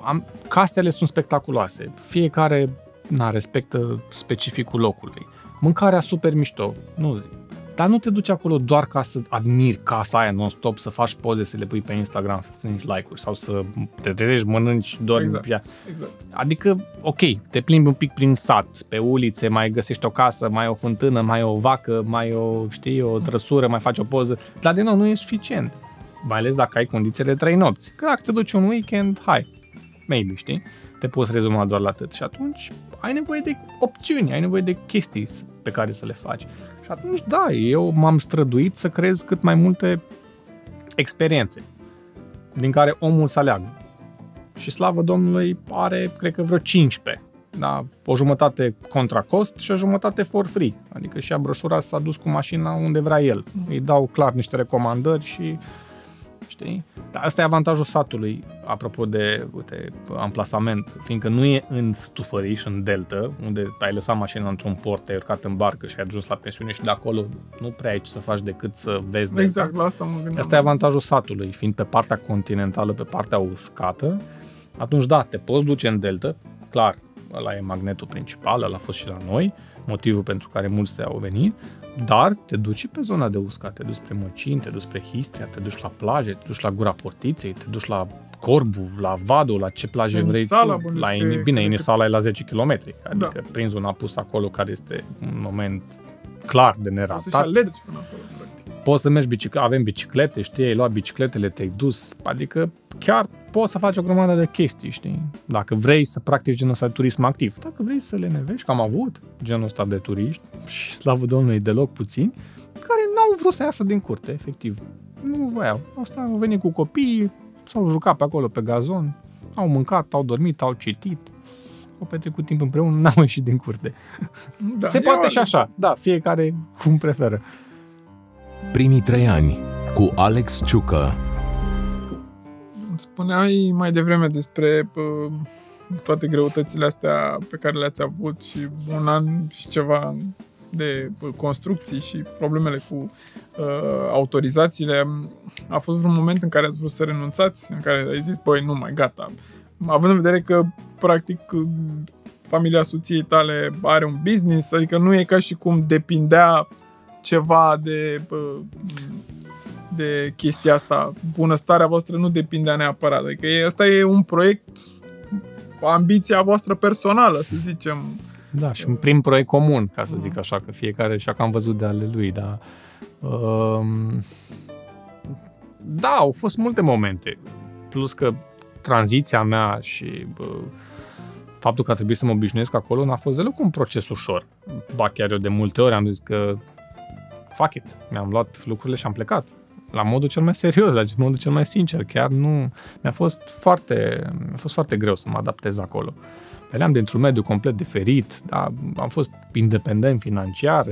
am, casele sunt spectaculoase, fiecare na, respectă specificul locului. Mâncarea super mișto, nu zic. Dar nu te duci acolo doar ca să admiri casa aia non-stop, să faci poze, să le pui pe Instagram, să strângi like-uri sau să te trezești, mănânci, doar exact, exact. Adică, ok, te plimbi un pic prin sat, pe ulițe, mai găsești o casă, mai o fântână, mai o vacă, mai o, știi, o trăsură, mai faci o poză, dar de nou nu e suficient. Mai ales dacă ai condițiile de trei nopți. Că dacă te duci un weekend, hai, maybe, știi? Te poți rezuma doar la atât. Și atunci ai nevoie de opțiuni, ai nevoie de chestii pe care să le faci. Și atunci, da, eu m-am străduit să creez cât mai multe experiențe din care omul să aleagă. Și slavă Domnului are, cred că vreo 15. Da, o jumătate contra cost și o jumătate for free. Adică și a broșura s-a dus cu mașina unde vrea el. Îi dau clar niște recomandări și știi? Dar asta e avantajul satului, apropo de, uite, amplasament, fiindcă nu e în Stufăriș, în Delta, unde ai lăsat mașina într-un port, te-ai urcat în barcă și ai ajuns la pensiune și de acolo nu prea ai ce să faci decât să vezi Delta. Exact, la asta mă gândeam. Asta e avantajul satului, fiind pe partea continentală, pe partea uscată, atunci da, te poți duce în Delta, clar, ăla e magnetul principal, ăla a fost și la noi, motivul pentru care mulți au venit, dar te duci și pe zona de uscat, te duci spre Măcin, te duci spre Histria, te duci la plaje, te duci la Gura Portiței, te duci la Corbu, la Vado, la ce plaje vrei Inisala, tu. bănuiesc La că e- Ini, cred bine, că- Inisala e la 10 km, adică Da. prinzi un apus acolo care este un moment clar de O să-și neratat. alergi până acolo, practic. Poți să mergi bicic- avem biciclete, știi, ai luat bicicletele, te-ai dus, adică chiar poți să faci o grămadă de chestii, știi? Dacă vrei să practici genul ăsta de turism activ, dacă vrei să le nevești, că am avut genul ăsta de turiști și slavă Domnului deloc puțini, care n-au vrut să iasă din curte, efectiv. Nu voiau. Asta au venit cu copiii, s-au jucat pe acolo pe gazon, au mâncat, au dormit, au citit, au petrecut timp împreună, n-au ieșit din curte. Da, Se e poate o și așa, da, fiecare cum preferă. Primii trei ani cu Alex Ciucă. Îmi Spuneai mai devreme despre uh, toate greutățile astea pe care le-ați avut și un an și ceva de uh, construcții și problemele cu uh, autorizațiile. A fost vreun moment în care ați vrut să renunțați, în care ai zis, băi, nu mai, gata. Având în vedere că, practic, uh, familia soției tale are un business, adică nu e ca și cum depindea ceva de uh, de chestia asta. Bunăstarea voastră nu depindea neapărat. Adică e, asta e un proiect, ambiția voastră personală, să zicem. Da, și un prim proiect comun, ca să zic așa, că fiecare și că am văzut de ale lui, dar... Um, da, au fost multe momente. Plus că tranziția mea și bă, faptul că a trebuit să mă obișnuiesc acolo n-a fost deloc un proces ușor. Ba chiar eu de multe ori am zis că fuck it, mi-am luat lucrurile și am plecat. La modul cel mai serios, la modul cel mai sincer. Chiar nu... Mi-a fost foarte, mi-a fost foarte greu să mă adaptez acolo. Veneam dintr-un mediu complet diferit, da, am fost independent financiar,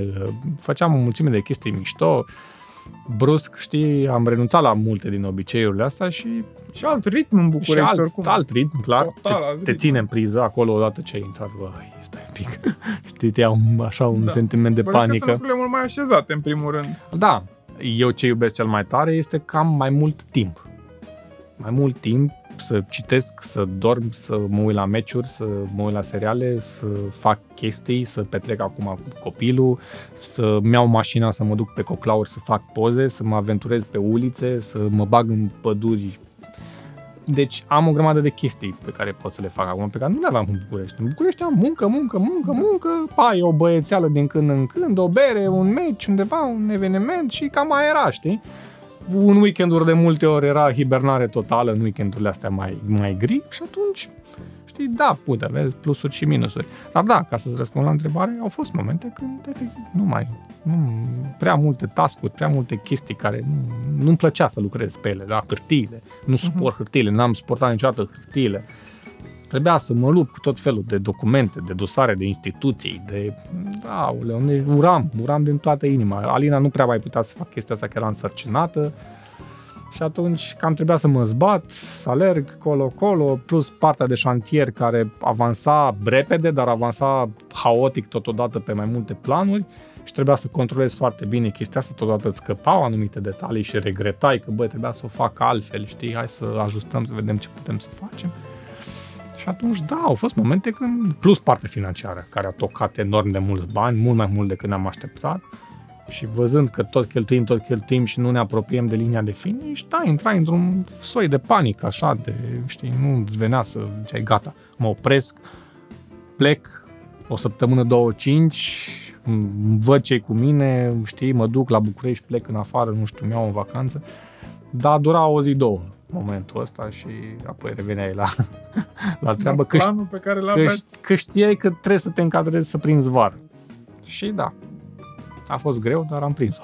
făceam o mulțime de chestii mișto, brusc, știi, am renunțat la multe din obiceiurile astea și, Și alt ritm în și București, alt, oricum. alt ritm, clar, Total alt te, te ritm. ține în priză acolo odată ce ai intrat, băi, stai un pic, știi, te ia un, așa un Da. sentiment de Bănuiesc că sunt panică. lucrurile mult mai așezate, în primul rând. Da, eu ce iubesc cel mai tare este că am mai mult timp. Mai mult timp să citesc, să dorm, să mă uit la meciuri, să mă uit la seriale, să fac chestii, să petrec acum cu copilul, să-mi iau mașina, să mă duc pe coclauri, să fac poze, să mă aventurez pe ulițe, să mă bag în păduri. Deci am o grămadă de chestii pe care pot să le fac acum, pe care nu le aveam în București. În București am muncă, muncă, muncă, muncă, pai, o băiețeală din când în când, o bere, un meci, undeva, un eveniment și cam mai era, știi? Un weekenduri de multe ori era hibernare totală, în weekendurile astea mai, mai gri și atunci, știi, da, pute, vezi plusuri și minusuri. Dar da, ca să-ți răspund la întrebare, au fost momente când, efectiv, nu mai, nu, prea multe tascuri, prea multe chestii care nu, nu-mi plăcea să lucrez pe ele, da, hârtiile, nu suport hârtiile, n-am suportat niciodată hârtiile. Trebuia să mă lupt cu tot felul de documente, de dosare, de instituții, de... Da, ne uram, uram din toată inima. Alina nu prea mai putea să fac chestia asta, că era însărcinată. Și atunci cam trebuia să mă zbat, să alerg colo-colo, plus partea de șantier care avansa repede, dar avansa haotic totodată pe mai multe planuri și trebuia să controlezi foarte bine chestia asta, totodată îți scăpau anumite detalii și regretai că, băi, trebuia să o fac altfel, știi, hai să ajustăm, să vedem ce putem să facem. Și atunci, da, au fost momente când, plus partea financiară, care a tocat enorm de mulți bani, mult mai mult decât ne-am așteptat, și văzând că tot cheltuim, tot cheltuim și nu ne apropiem de linia de finish, da, intrai într-un soi de panică, așa, de, știi, nu îți venea să ziceai, gata, mă opresc, plec, o săptămână, două, cinci, m- văd ce cu mine, știi, mă duc la București, plec în afară, nu știu, mi-au în vacanță, dar dura o zi, două momentul ăsta și apoi reveneai la, la treabă, că, ș- Planul pe care că, l-aveți. ș- că știai că trebuie să te încadrezi să prinzi vară. Și da, a fost greu, dar am prins-o.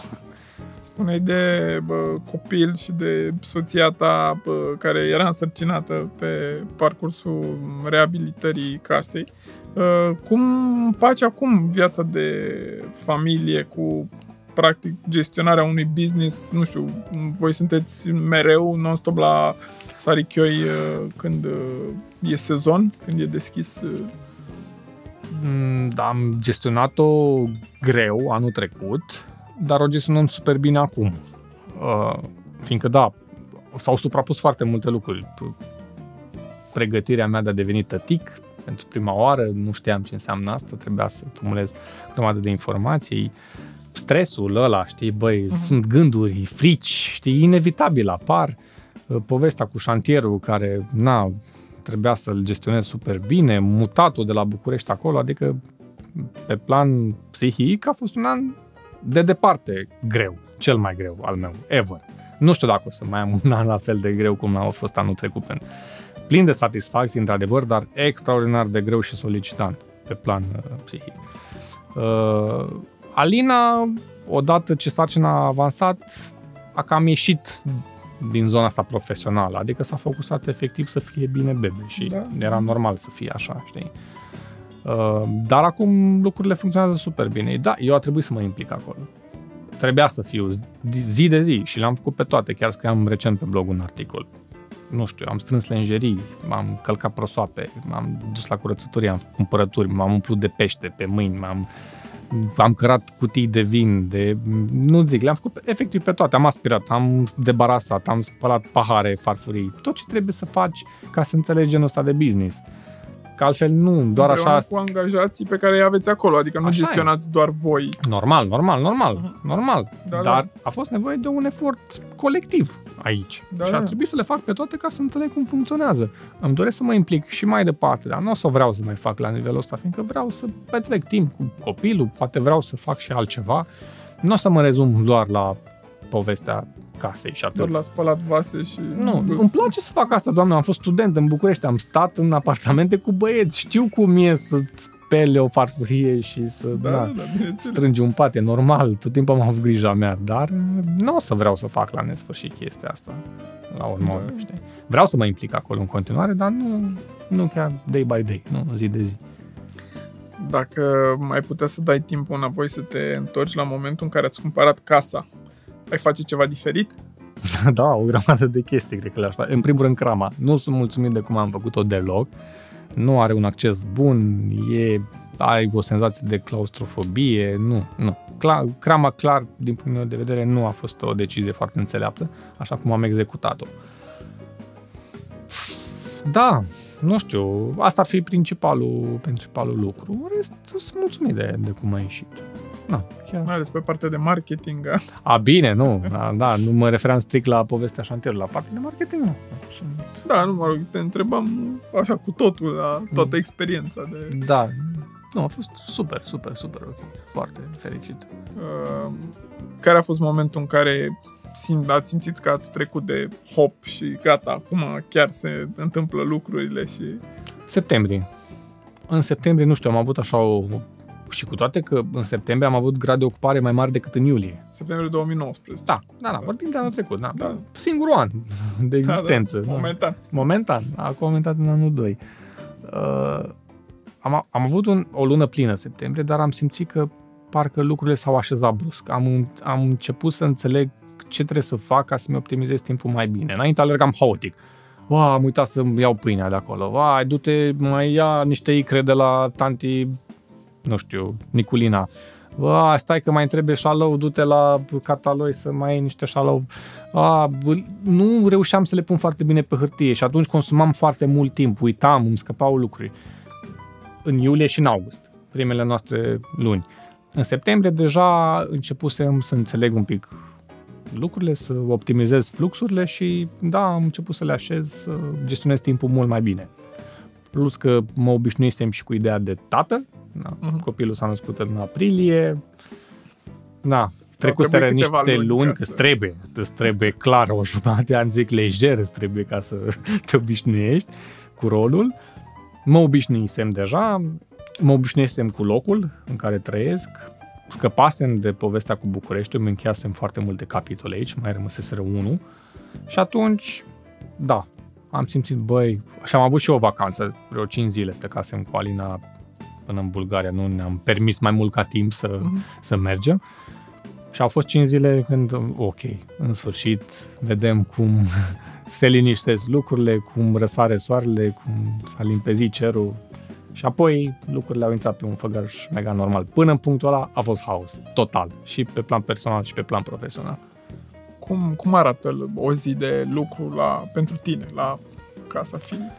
Spuneai de bă, copil și de soția ta bă, care era însărcinată pe parcursul reabilitării casei. Uh, Cum faci acum viața de familie cu practic gestionarea unui business? Nu știu, voi sunteți mereu non-stop la Sarichioi uh, când uh, e sezon, când e deschis uh, Mm, Da, am gestionat-o greu anul trecut, dar o gestionăm super bine acum. Uh, fiindcă, da, s-au suprapus foarte multe lucruri. P- Pregătirea mea de a deveni tătic, pentru prima oară, nu știam ce înseamnă asta, trebuia să formulez grămadă de informații, stresul ăla, știi, băi, uh-huh. sunt gânduri, frici, știi, inevitabil apar. Povestea cu șantierul care, na, trebuia să-l gestionez super bine, mutatul de la București acolo, adică pe plan psihic a fost un an de departe greu, cel mai greu al meu, ever. Nu știu dacă o să mai am un an la fel de greu cum a fost anul trecut. Plin de satisfacție, într-adevăr, dar extraordinar de greu și solicitant pe plan uh, psihic. Uh, Alina, odată ce sarcina a avansat, a cam ieșit din zona asta profesională, adică s-a focusat efectiv să fie bine bebe și da. era normal să fie așa, știi? Uh, dar acum lucrurile funcționează super bine. Da, eu a trebuit să mă implic acolo. Trebuia să fiu zi de zi și le-am făcut pe toate. Chiar scriam recent pe blog un articol. Nu știu, am strâns lenjerii, m-am călcat prosoape, m-am dus la curățătorie, am făcut cumpărături, m-am umplut de pește pe mâini, m-am am cărat cutii de vin, de, nu zic, le-am făcut efectiv pe toate, am aspirat, am debarasat, am spălat pahare, farfurii, tot ce trebuie să faci ca să înțelegi genul ăsta de business. Că altfel nu, doar așa... cu angajații pe care îi aveți acolo, adică nu așa gestionați e. doar voi. Normal, normal, normal, uh-huh. normal. Da, Dar da. a fost nevoie de un efort colectiv aici. Da, și a da. trebuit să le fac pe toate ca să înțeleg cum funcționează. Îmi doresc să mă implic și mai departe, dar nu o să vreau să mai fac la nivelul ăsta, fiindcă vreau să petrec timp cu copilul, poate vreau să fac și altceva. Nu o să mă rezum doar la povestea casei și atât. Doar la spălat vase și... Nu, dus. îmi place să fac asta, doamne, am fost student în București, am stat în apartamente cu băieți, știu cum e să spele o farfurie și să da, da, da strângi un pat, e normal, tot timpul am avut grija mea, dar nu o să vreau să fac la nesfârșit chestia asta, la urmă, da. știi? Vreau să mă implic acolo în continuare, dar nu, nu chiar day by day, nu zi de zi. Dacă mai putea să dai timpul înapoi să te întorci la momentul în care ați cumpărat casa, ai face ceva diferit? da, o grămadă de chestii cred că le-aș face. În primul rând, crama. Nu sunt mulțumit de cum am făcut-o deloc. Nu are un acces bun, e, ai o senzație de claustrofobie, nu, nu. Cla, crama, clar, din punctul meu de vedere, nu a fost o decizie foarte înțeleaptă, așa cum am executat-o. Da, nu știu, asta ar fi principalul, principalul lucru. În rest, sunt mulțumit de, de cum a ieșit. Da, chiar. Mai ales pe partea de marketing. A, a bine, nu. Da, da, nu mă referam strict la povestea șantierului, la partea de marketing, nu. Da, nu, mă rog, te întrebam așa cu totul, la toată experiența de... Da, nu, a fost super, super, super ok. Foarte fericit. Uh, care a fost momentul în care sim, ați simțit că ați trecut de hop și gata, acum chiar se întâmplă lucrurile și... Septembrie. În septembrie, nu știu, am avut așa o și cu toate că în septembrie am avut grad de ocupare mai mare decât în iulie. Septembrie 2019. Da, da, da, vorbim de anul trecut. Da, da. Singurul an de existență. Da, da. Momentan. Da. Momentan. Acum momentan în anul 2. Uh, am, am avut un, o lună plină septembrie, dar am simțit că parcă lucrurile s-au așezat brusc. Am, am început să înțeleg ce trebuie să fac ca să-mi optimizez timpul mai bine. Înainte alergam haotic. Wow, am uitat să-mi iau pâinea de acolo. Vai, du-te, mai ia niște icre de la tanti nu știu, Niculina, a, stai că mai trebuie șalou, du-te la cataloi să mai ai niște șalou. A, nu reușeam să le pun foarte bine pe hârtie și atunci consumam foarte mult timp, uitam, îmi scăpau lucruri. În iulie și în august, primele noastre luni. În septembrie deja începusem să înțeleg un pic lucrurile, să optimizez fluxurile și da, am început să le așez, să gestionez timpul mult mai bine. Plus că mă obișnuisem și cu ideea de tată, Da. Uh-huh. Copilul s-a născut în aprilie. Da, trecuseră niște luni, luni că să... trebuie, îți trebuie clar o jumătate de ani, zic lejer, îți trebuie ca să te obișnuiești cu rolul. Mă obișnuisem deja, mă obișnuisem cu locul în care trăiesc, scăpasem de povestea cu București, îmi încheiasem foarte multe capitole aici, mai rămăseseră unul și atunci, da, am simțit, băi, și am avut și o vacanță, vreo 5 zile plecasem cu Alina până în Bulgaria, nu ne-am permis mai mult ca timp să, uh-huh. să mergem. Și au fost 5 zile când, ok, în sfârșit, vedem cum se liniștesc lucrurile, cum răsare soarele, cum s-a limpezit cerul. Și apoi lucrurile au intrat pe un făgăș mega normal. Până în punctul ăla a fost haos, total, și pe plan personal și pe plan profesional. Cum, cum arată o zi de lucru la, pentru tine, la Casa Filip?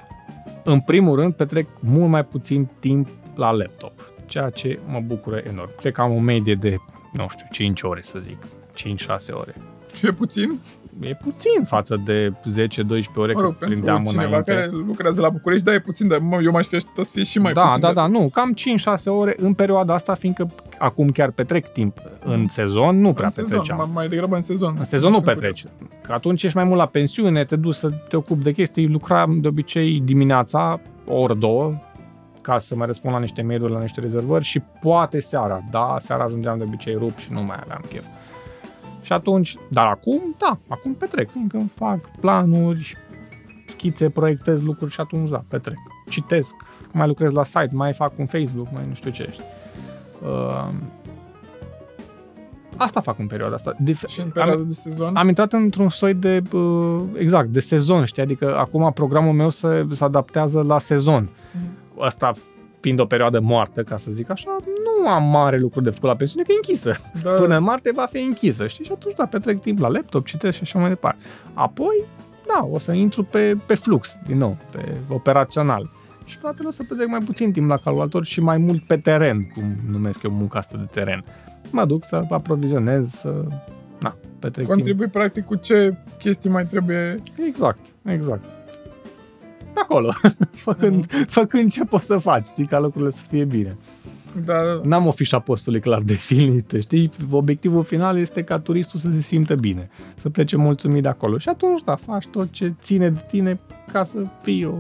În primul rând, petrec mult mai puțin timp la laptop, ceea ce mă bucură enorm. Cred că am o medie de, nu știu, 5 ore, să zic, 5-6 ore. E puțin? E puțin față de 10-12 ore Mă rog, cât pentru prindeam cineva înainte. care lucrează la București, da, e puțin, dar mă, eu m-aș fi așteptat să fie și mai da, puțin. da, de- da, nu, cam 5-6 ore în perioada asta, fiindcă acum chiar petrec timp în sezon, nu prea în sezon, petreceam. mai, mai degrabă în sezon. În sezon nu Sunt petreci. Că atunci ești mai mult la pensiune, te duci să te ocupi de chestii. Lucram de obicei dimineața, o oră, două, ca să mă răspund la niște mail-uri, la niște rezervări și poate seara. Da, seara ajungeam de obicei rup și nu mai aveam chef. Și atunci, dar acum, da, acum petrec, fiindcă îmi fac planuri, schițe, proiectez lucruri și atunci, da, petrec. Citesc, mai lucrez la site, mai fac un Facebook, mai nu știu ce. știi. Uh, asta fac în perioada asta. De, Și în perioada de sezon. am intrat într-un soi de, uh, exact, de sezon, știi? Adică acum programul meu se, se adaptează la sezon. Mm. Asta fiind o perioadă moartă, ca să zic așa, nu am mare lucru de făcut la pensiune, că e închisă. da, Până în martie va fi închisă, știi? Și atunci, da, petrec timp la laptop, citesc și așa mai departe. Apoi, da, o să intru pe, pe flux, din nou, pe operațional. Și probabil o să petrec mai puțin timp la calculator și mai mult pe teren, cum numesc eu munca asta de teren. Mă duc să aprovizionez, să... Na, petrec timp. contribui practic cu ce chestii mai trebuie. Exact, exact. Pe acolo, făcând, făcând ce poți să faci, știi, ca lucrurile să fie bine. Da, N-am o fișă apostolului clar definită, știi? Obiectivul final este ca turistul să se simtă bine, să plece mulțumit de acolo. Și atunci, da, faci tot ce ține de tine ca să fii o...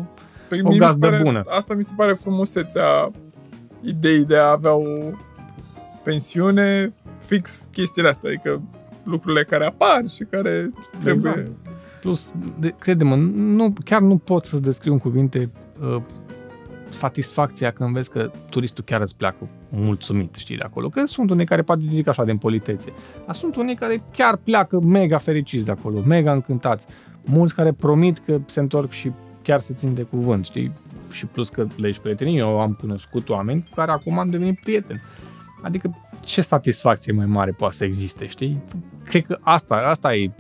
pe O mie mi se gazdă pare, bună. Asta mi se pare frumusețea ideii de a avea o pensiune fix chestiile astea, adică lucrurile care apar și care trebuie... Exact. Plus, de, crede-mă, nu, chiar nu pot să-ți descriu în cuvinte uh, satisfacția când vezi că turistul chiar îți pleacă mulțumit, știi, de acolo. Că sunt unii care poate zic așa de politețe, dar sunt unii care chiar pleacă mega fericiți de acolo, mega încântați. Mulți care promit că se întorc și chiar se țin de cuvânt, știi? Și plus că le ești prietenii, eu am cunoscut oameni cu care acum am devenit prieteni. Adică ce satisfacție mai mare poate să existe, știi? Cred că asta, asta e,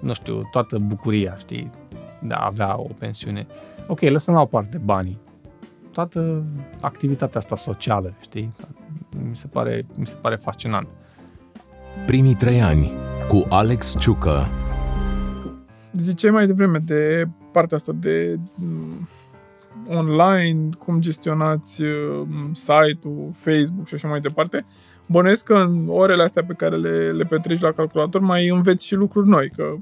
nu știu, toată bucuria, știi, de a avea o pensiune. Ok, lăsăm la o parte banii. Toată activitatea asta socială, știi? Mi se pare, mi se pare fascinant. Primii trei ani cu Alex Ciucă. Ziceai mai devreme de partea asta de m, online, cum gestionați m, site-ul, Facebook și așa mai departe. Bănuiesc că în orele astea pe care le, le petreci la calculator mai înveți și lucruri noi, că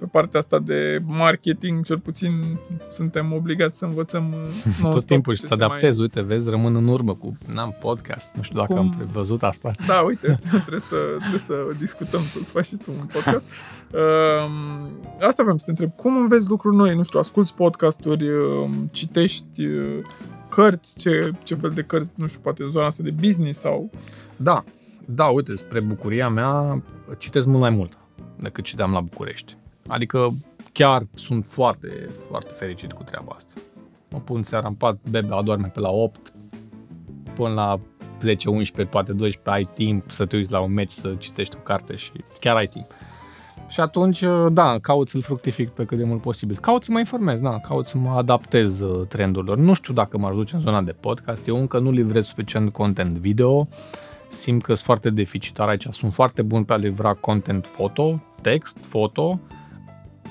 pe partea asta de marketing, cel puțin suntem obligați să învățăm uh, non-stop Tot timpul și ce să se adaptezi, uite, vezi, rămân în urmă cu, n-am podcast, nu știu dacă Cum? am prevăzut asta. Mai... Da, uite, trebuie să, trebuie să discutăm, să-ți faci și tu un podcast. Um, asta vreau să te întreb. Cum înveți lucruri noi? Nu știu, asculți podcasturi, um, citești uh, cărți, ce, ce fel de cărți, nu știu, poate în zona asta de business sau... Da, da, uite, spre bucuria mea, citesc mult mai mult decât citeam la București. Adică chiar sunt foarte, foarte fericit cu treaba asta. Mă pun seara în pat, bebe adorme pe la 8, până la 10, 11, poate 12, ai timp să te uiți la un meci, să citești o carte și chiar ai timp. Și atunci, da, caut să-l fructific pe cât de mult posibil. Caut să mă informez, da, caut să mă adaptez uh, trendurilor. Nu știu dacă m-aș duce în zona de podcast, eu încă nu livrez suficient content video, simt că sunt foarte deficitar aici, sunt foarte bun pe a livra content foto, text, foto,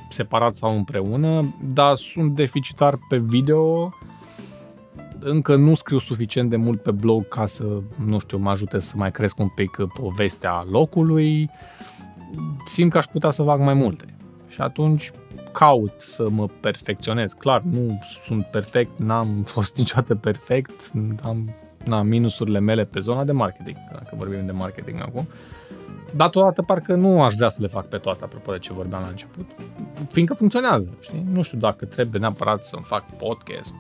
separat sau împreună, dar sunt deficitar pe video, încă nu scriu suficient de mult pe blog ca să, nu știu, mă ajute să mai cresc un pic povestea locului, simt că aș putea să fac mai multe. Și atunci caut să mă perfecționez. Clar, nu sunt perfect, n-am fost niciodată perfect, am na, minusurile mele pe zona de marketing, dacă vorbim de marketing acum. Dar totodată parcă nu aș vrea să le fac pe toate, apropo de ce vorbeam la început, fiindcă funcționează, știi? Nu știu dacă trebuie neapărat să-mi fac podcast.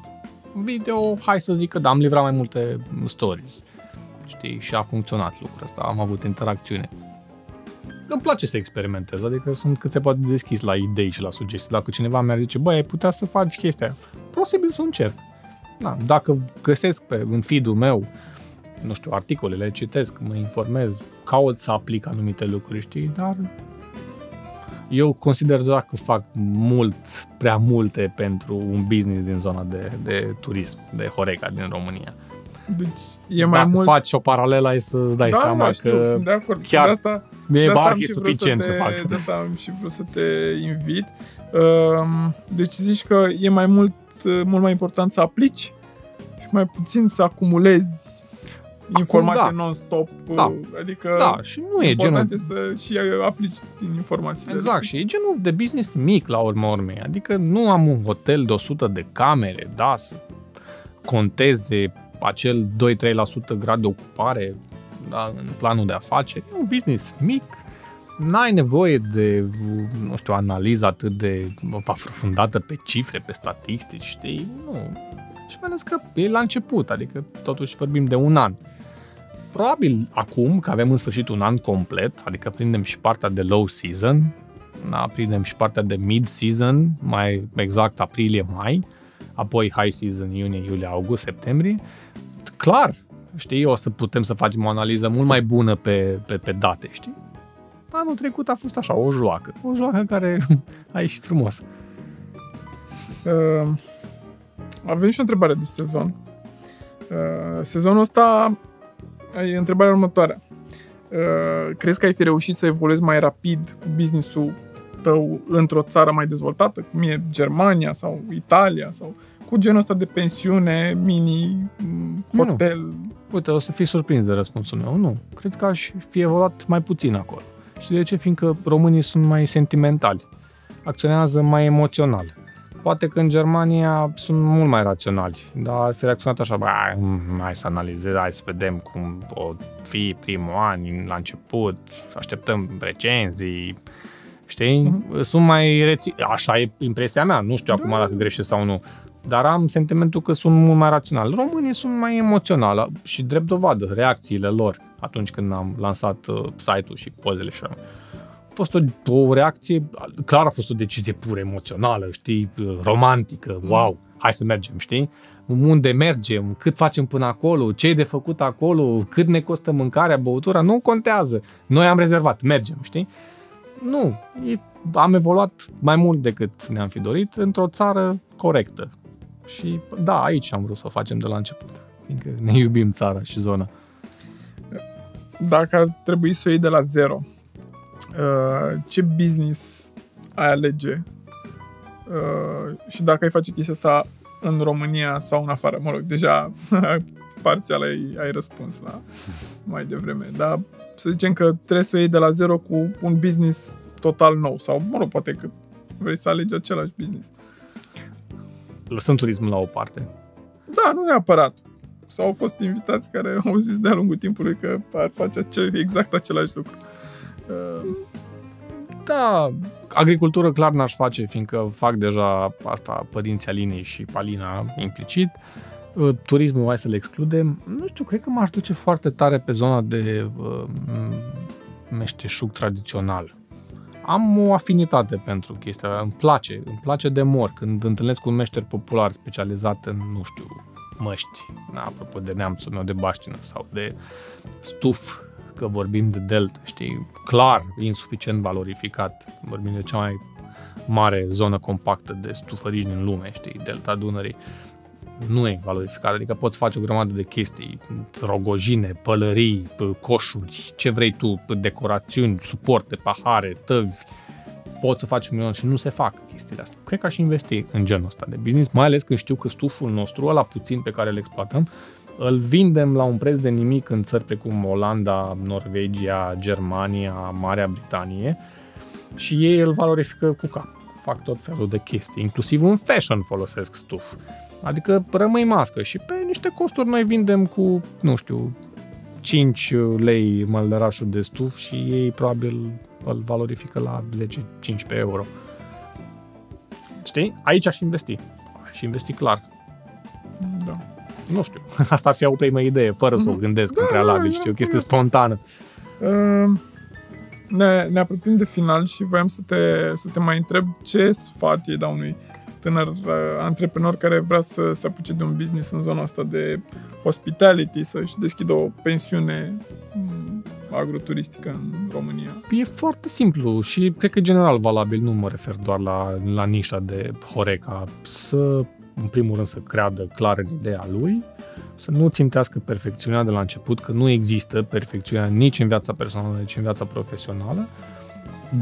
Video, hai să zic că da, am livrat mai multe stories, știi? Și a funcționat lucrul ăsta, am avut interacțiune. Îmi place să experimentez, adică sunt cât se poate deschis la idei și la sugestii. Dacă cineva mi-ar zice, băi, ai putea să faci chestia aia, posibil să încerc. Da, dacă găsesc pe, în feed-ul meu, nu știu, articolele, citesc, mă informez, caut să aplic anumite lucruri, știi, dar Eu consider deja că fac mult, prea multe pentru un business din zona de, de turism, de Horeca din România. Deci e mai Dacă mult... faci o paralelă, ai să-ți dai da, seama da, știu, că sunt de acord. chiar de asta, mi-e de asta am barhi și vrut suficient să ce te, fac. De asta am și vrut să te invit. Um, Deci zici că e mai mult, mult mai important să aplici și mai puțin să acumulezi informație da. non-stop. Da. Adică Da, și nu e genul... important e să și aplici din informațiile. Exact, și e genul de business mic la urma urmei. Adică nu am un hotel de 100 de camere, da, să conteze acel 2-3% grad de ocupare da, în planul de afaceri. E un business mic, n-ai nevoie de, nu știu, analiză atât de aprofundată pe cifre, pe statistici, știi? Nu. Și mai ales că e la început, adică totuși vorbim de un an. Probabil acum, că avem în sfârșit un an complet, adică prindem și partea de low season, da, prindem și partea de mid-season, mai exact aprilie-mai, apoi high season iunie, iulie, august, septembrie, clar, știi, o să putem să facem o analiză mult mai bună pe, pe, pe date, știi? Anul trecut a fost așa, o joacă. O joacă care a ieșit frumos. Uh, avem și o întrebare de sezon. Uh, sezonul ăsta e întrebarea următoare. Uh, crezi că ai fi reușit să evoluezi mai rapid cu business-ul tău într-o țară mai dezvoltată, cum e Germania sau Italia sau cu genul ăsta de pensiune, mini, m, Nu. hotel? Uite, o să fii surprins de răspunsul meu. Nu, cred că aș fi evoluat mai puțin acolo. Și de ce? Fiindcă românii sunt mai sentimentali. Acționează mai emoțional. Poate că în Germania sunt mult mai raționali, dar ar fi reacționat așa, "Ba, mm, hai să analizez, hai să vedem cum o fi primul an, la început, să așteptăm recenzii, știi? Sunt mai reți... Așa e impresia mea, nu știu acum dacă greșesc sau nu. Dar am sentimentul că sunt mult mai raționali. Românii sunt mai emoționali și drept dovadă reacțiile lor atunci când am lansat uh, site-ul și pozele și așa. A fost o, o reacție, clar a fost o decizie pur emoțională, știi, uh, romantică, wow, hai să mergem, știi? Unde mergem, cât facem până acolo, ce e de făcut acolo, cât ne costă mâncarea, băutura, nu contează. Noi am rezervat, mergem, știi? Nu, e, am evoluat mai mult decât ne-am fi dorit într-o țară corectă. Și da, aici am vrut să o facem de la început, fiindcă ne iubim țara și zona. Dacă ar trebui să o iei de la zero, uh, ce business ai alege uh, și dacă ai face chestia asta în România sau în afară? Mă rog, deja parțial ai, ai răspuns la mai devreme, dar să zicem că trebuie să o iei de la zero cu un business total nou sau, mă rog, poate că vrei să alegi același business. Lăsăm turismul la o parte. Da, nu neapărat. Sau au fost invitați care au zis de-a lungul timpului că ar face acel, exact același lucru. Uh, Da, agricultură clar n-aș face, fiindcă fac deja asta părinții Alinei și Palina implicit. Uh, Turismul, hai să le excludem. Nu știu, cred că m-aș duce foarte tare pe zona de uh, m- meșteșug tradițional. Am o afinitate pentru chestia asta, îmi place, îmi place de mor când întâlnesc un meșter popular specializat în, nu știu, măști, da, apropo de neamțul meu de baștină sau de stuf, că vorbim de delta, știi, clar insuficient valorificat, vorbim de cea mai mare zonă compactă de stufăriși din lume, știi, delta Dunării, nu e valorificat, adică poți face o grămadă de chestii, rogojine, pălării, p- coșuri, ce vrei tu, p- decorațiuni, suporte, pahare, tăvi, poți să faci un milion și nu se fac chestiile astea. Cred că aș investi în genul ăsta de business, mai ales când știu că stuful nostru, ăla puțin pe care îl exploatăm, îl vindem la un preț de nimic în țări precum Olanda, Norvegia, Germania, Marea Britanie și ei îl valorifică cu cap. Fac tot felul de chestii, inclusiv în fashion folosesc stuf. Adică rămâi mască și pe niște costuri noi vindem cu, nu știu, 5 lei mălărașul de stuf și ei probabil îl valorifică la 10-15 euro. Știi? Aici aș investi. Aș investi clar. da. Nu știu. Asta ar fi o primă idee, fără să o gândesc în prealabil, știu, o chestie spontană. Uh, ne, ne apropiem de final și voiam să te, să te mai întreb ce sfat îi dau unui tânăr uh, antreprenor care vrea să se apuce de un business în zona asta de hospitality, să-și deschidă o pensiune mm, agroturistică în România? E foarte simplu și cred că general valabil, nu mă refer doar la, la nișa de Horeca, să în primul rând să creadă clar în ideea lui, să nu țintească perfecțiunea de la început, că nu există perfecțiunea nici în viața personală, nici în viața profesională,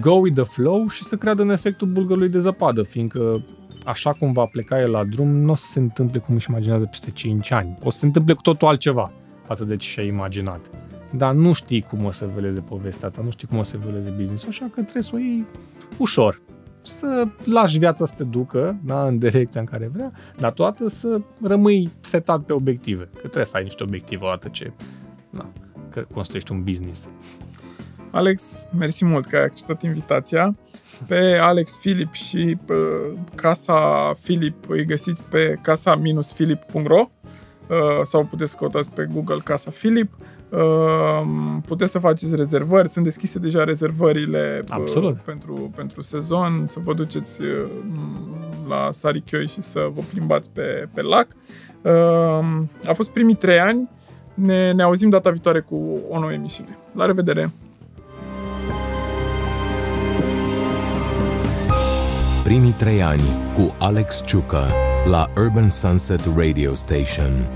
go with the flow și să creadă în efectul bulgărului de zăpadă, fiindcă așa cum va pleca el la drum, nu o să se întâmple cum își imaginează peste 5 ani. O să se întâmple cu totul altceva față de ce și-a imaginat. Dar nu știi cum o să veleze povestea ta, nu știi cum o să veleze business așa că trebuie să o iei ușor. Să lași viața să te ducă da, în direcția în care vrea, dar toată să rămâi setat pe obiective. Că trebuie să ai niște obiective odată ce da, că construiești un business. Alex, mersi mult că ai acceptat invitația. Pe Alex Filip și pe Casa Filip îi găsiți pe casa-filip.ro uh, sau puteți căutați pe Google Casa Filip. Uh, puteți să faceți rezervări, sunt deschise deja rezervările uh, Absolut. pentru, pentru sezon, să vă duceți la Sarichioi și să vă plimbați pe, pe lac. A fost primii trei ani, ne, ne auzim data viitoare cu o nouă emisiune. La revedere! Primii trei ani cu Alex Ciucă la Urban Sunset Radio Station.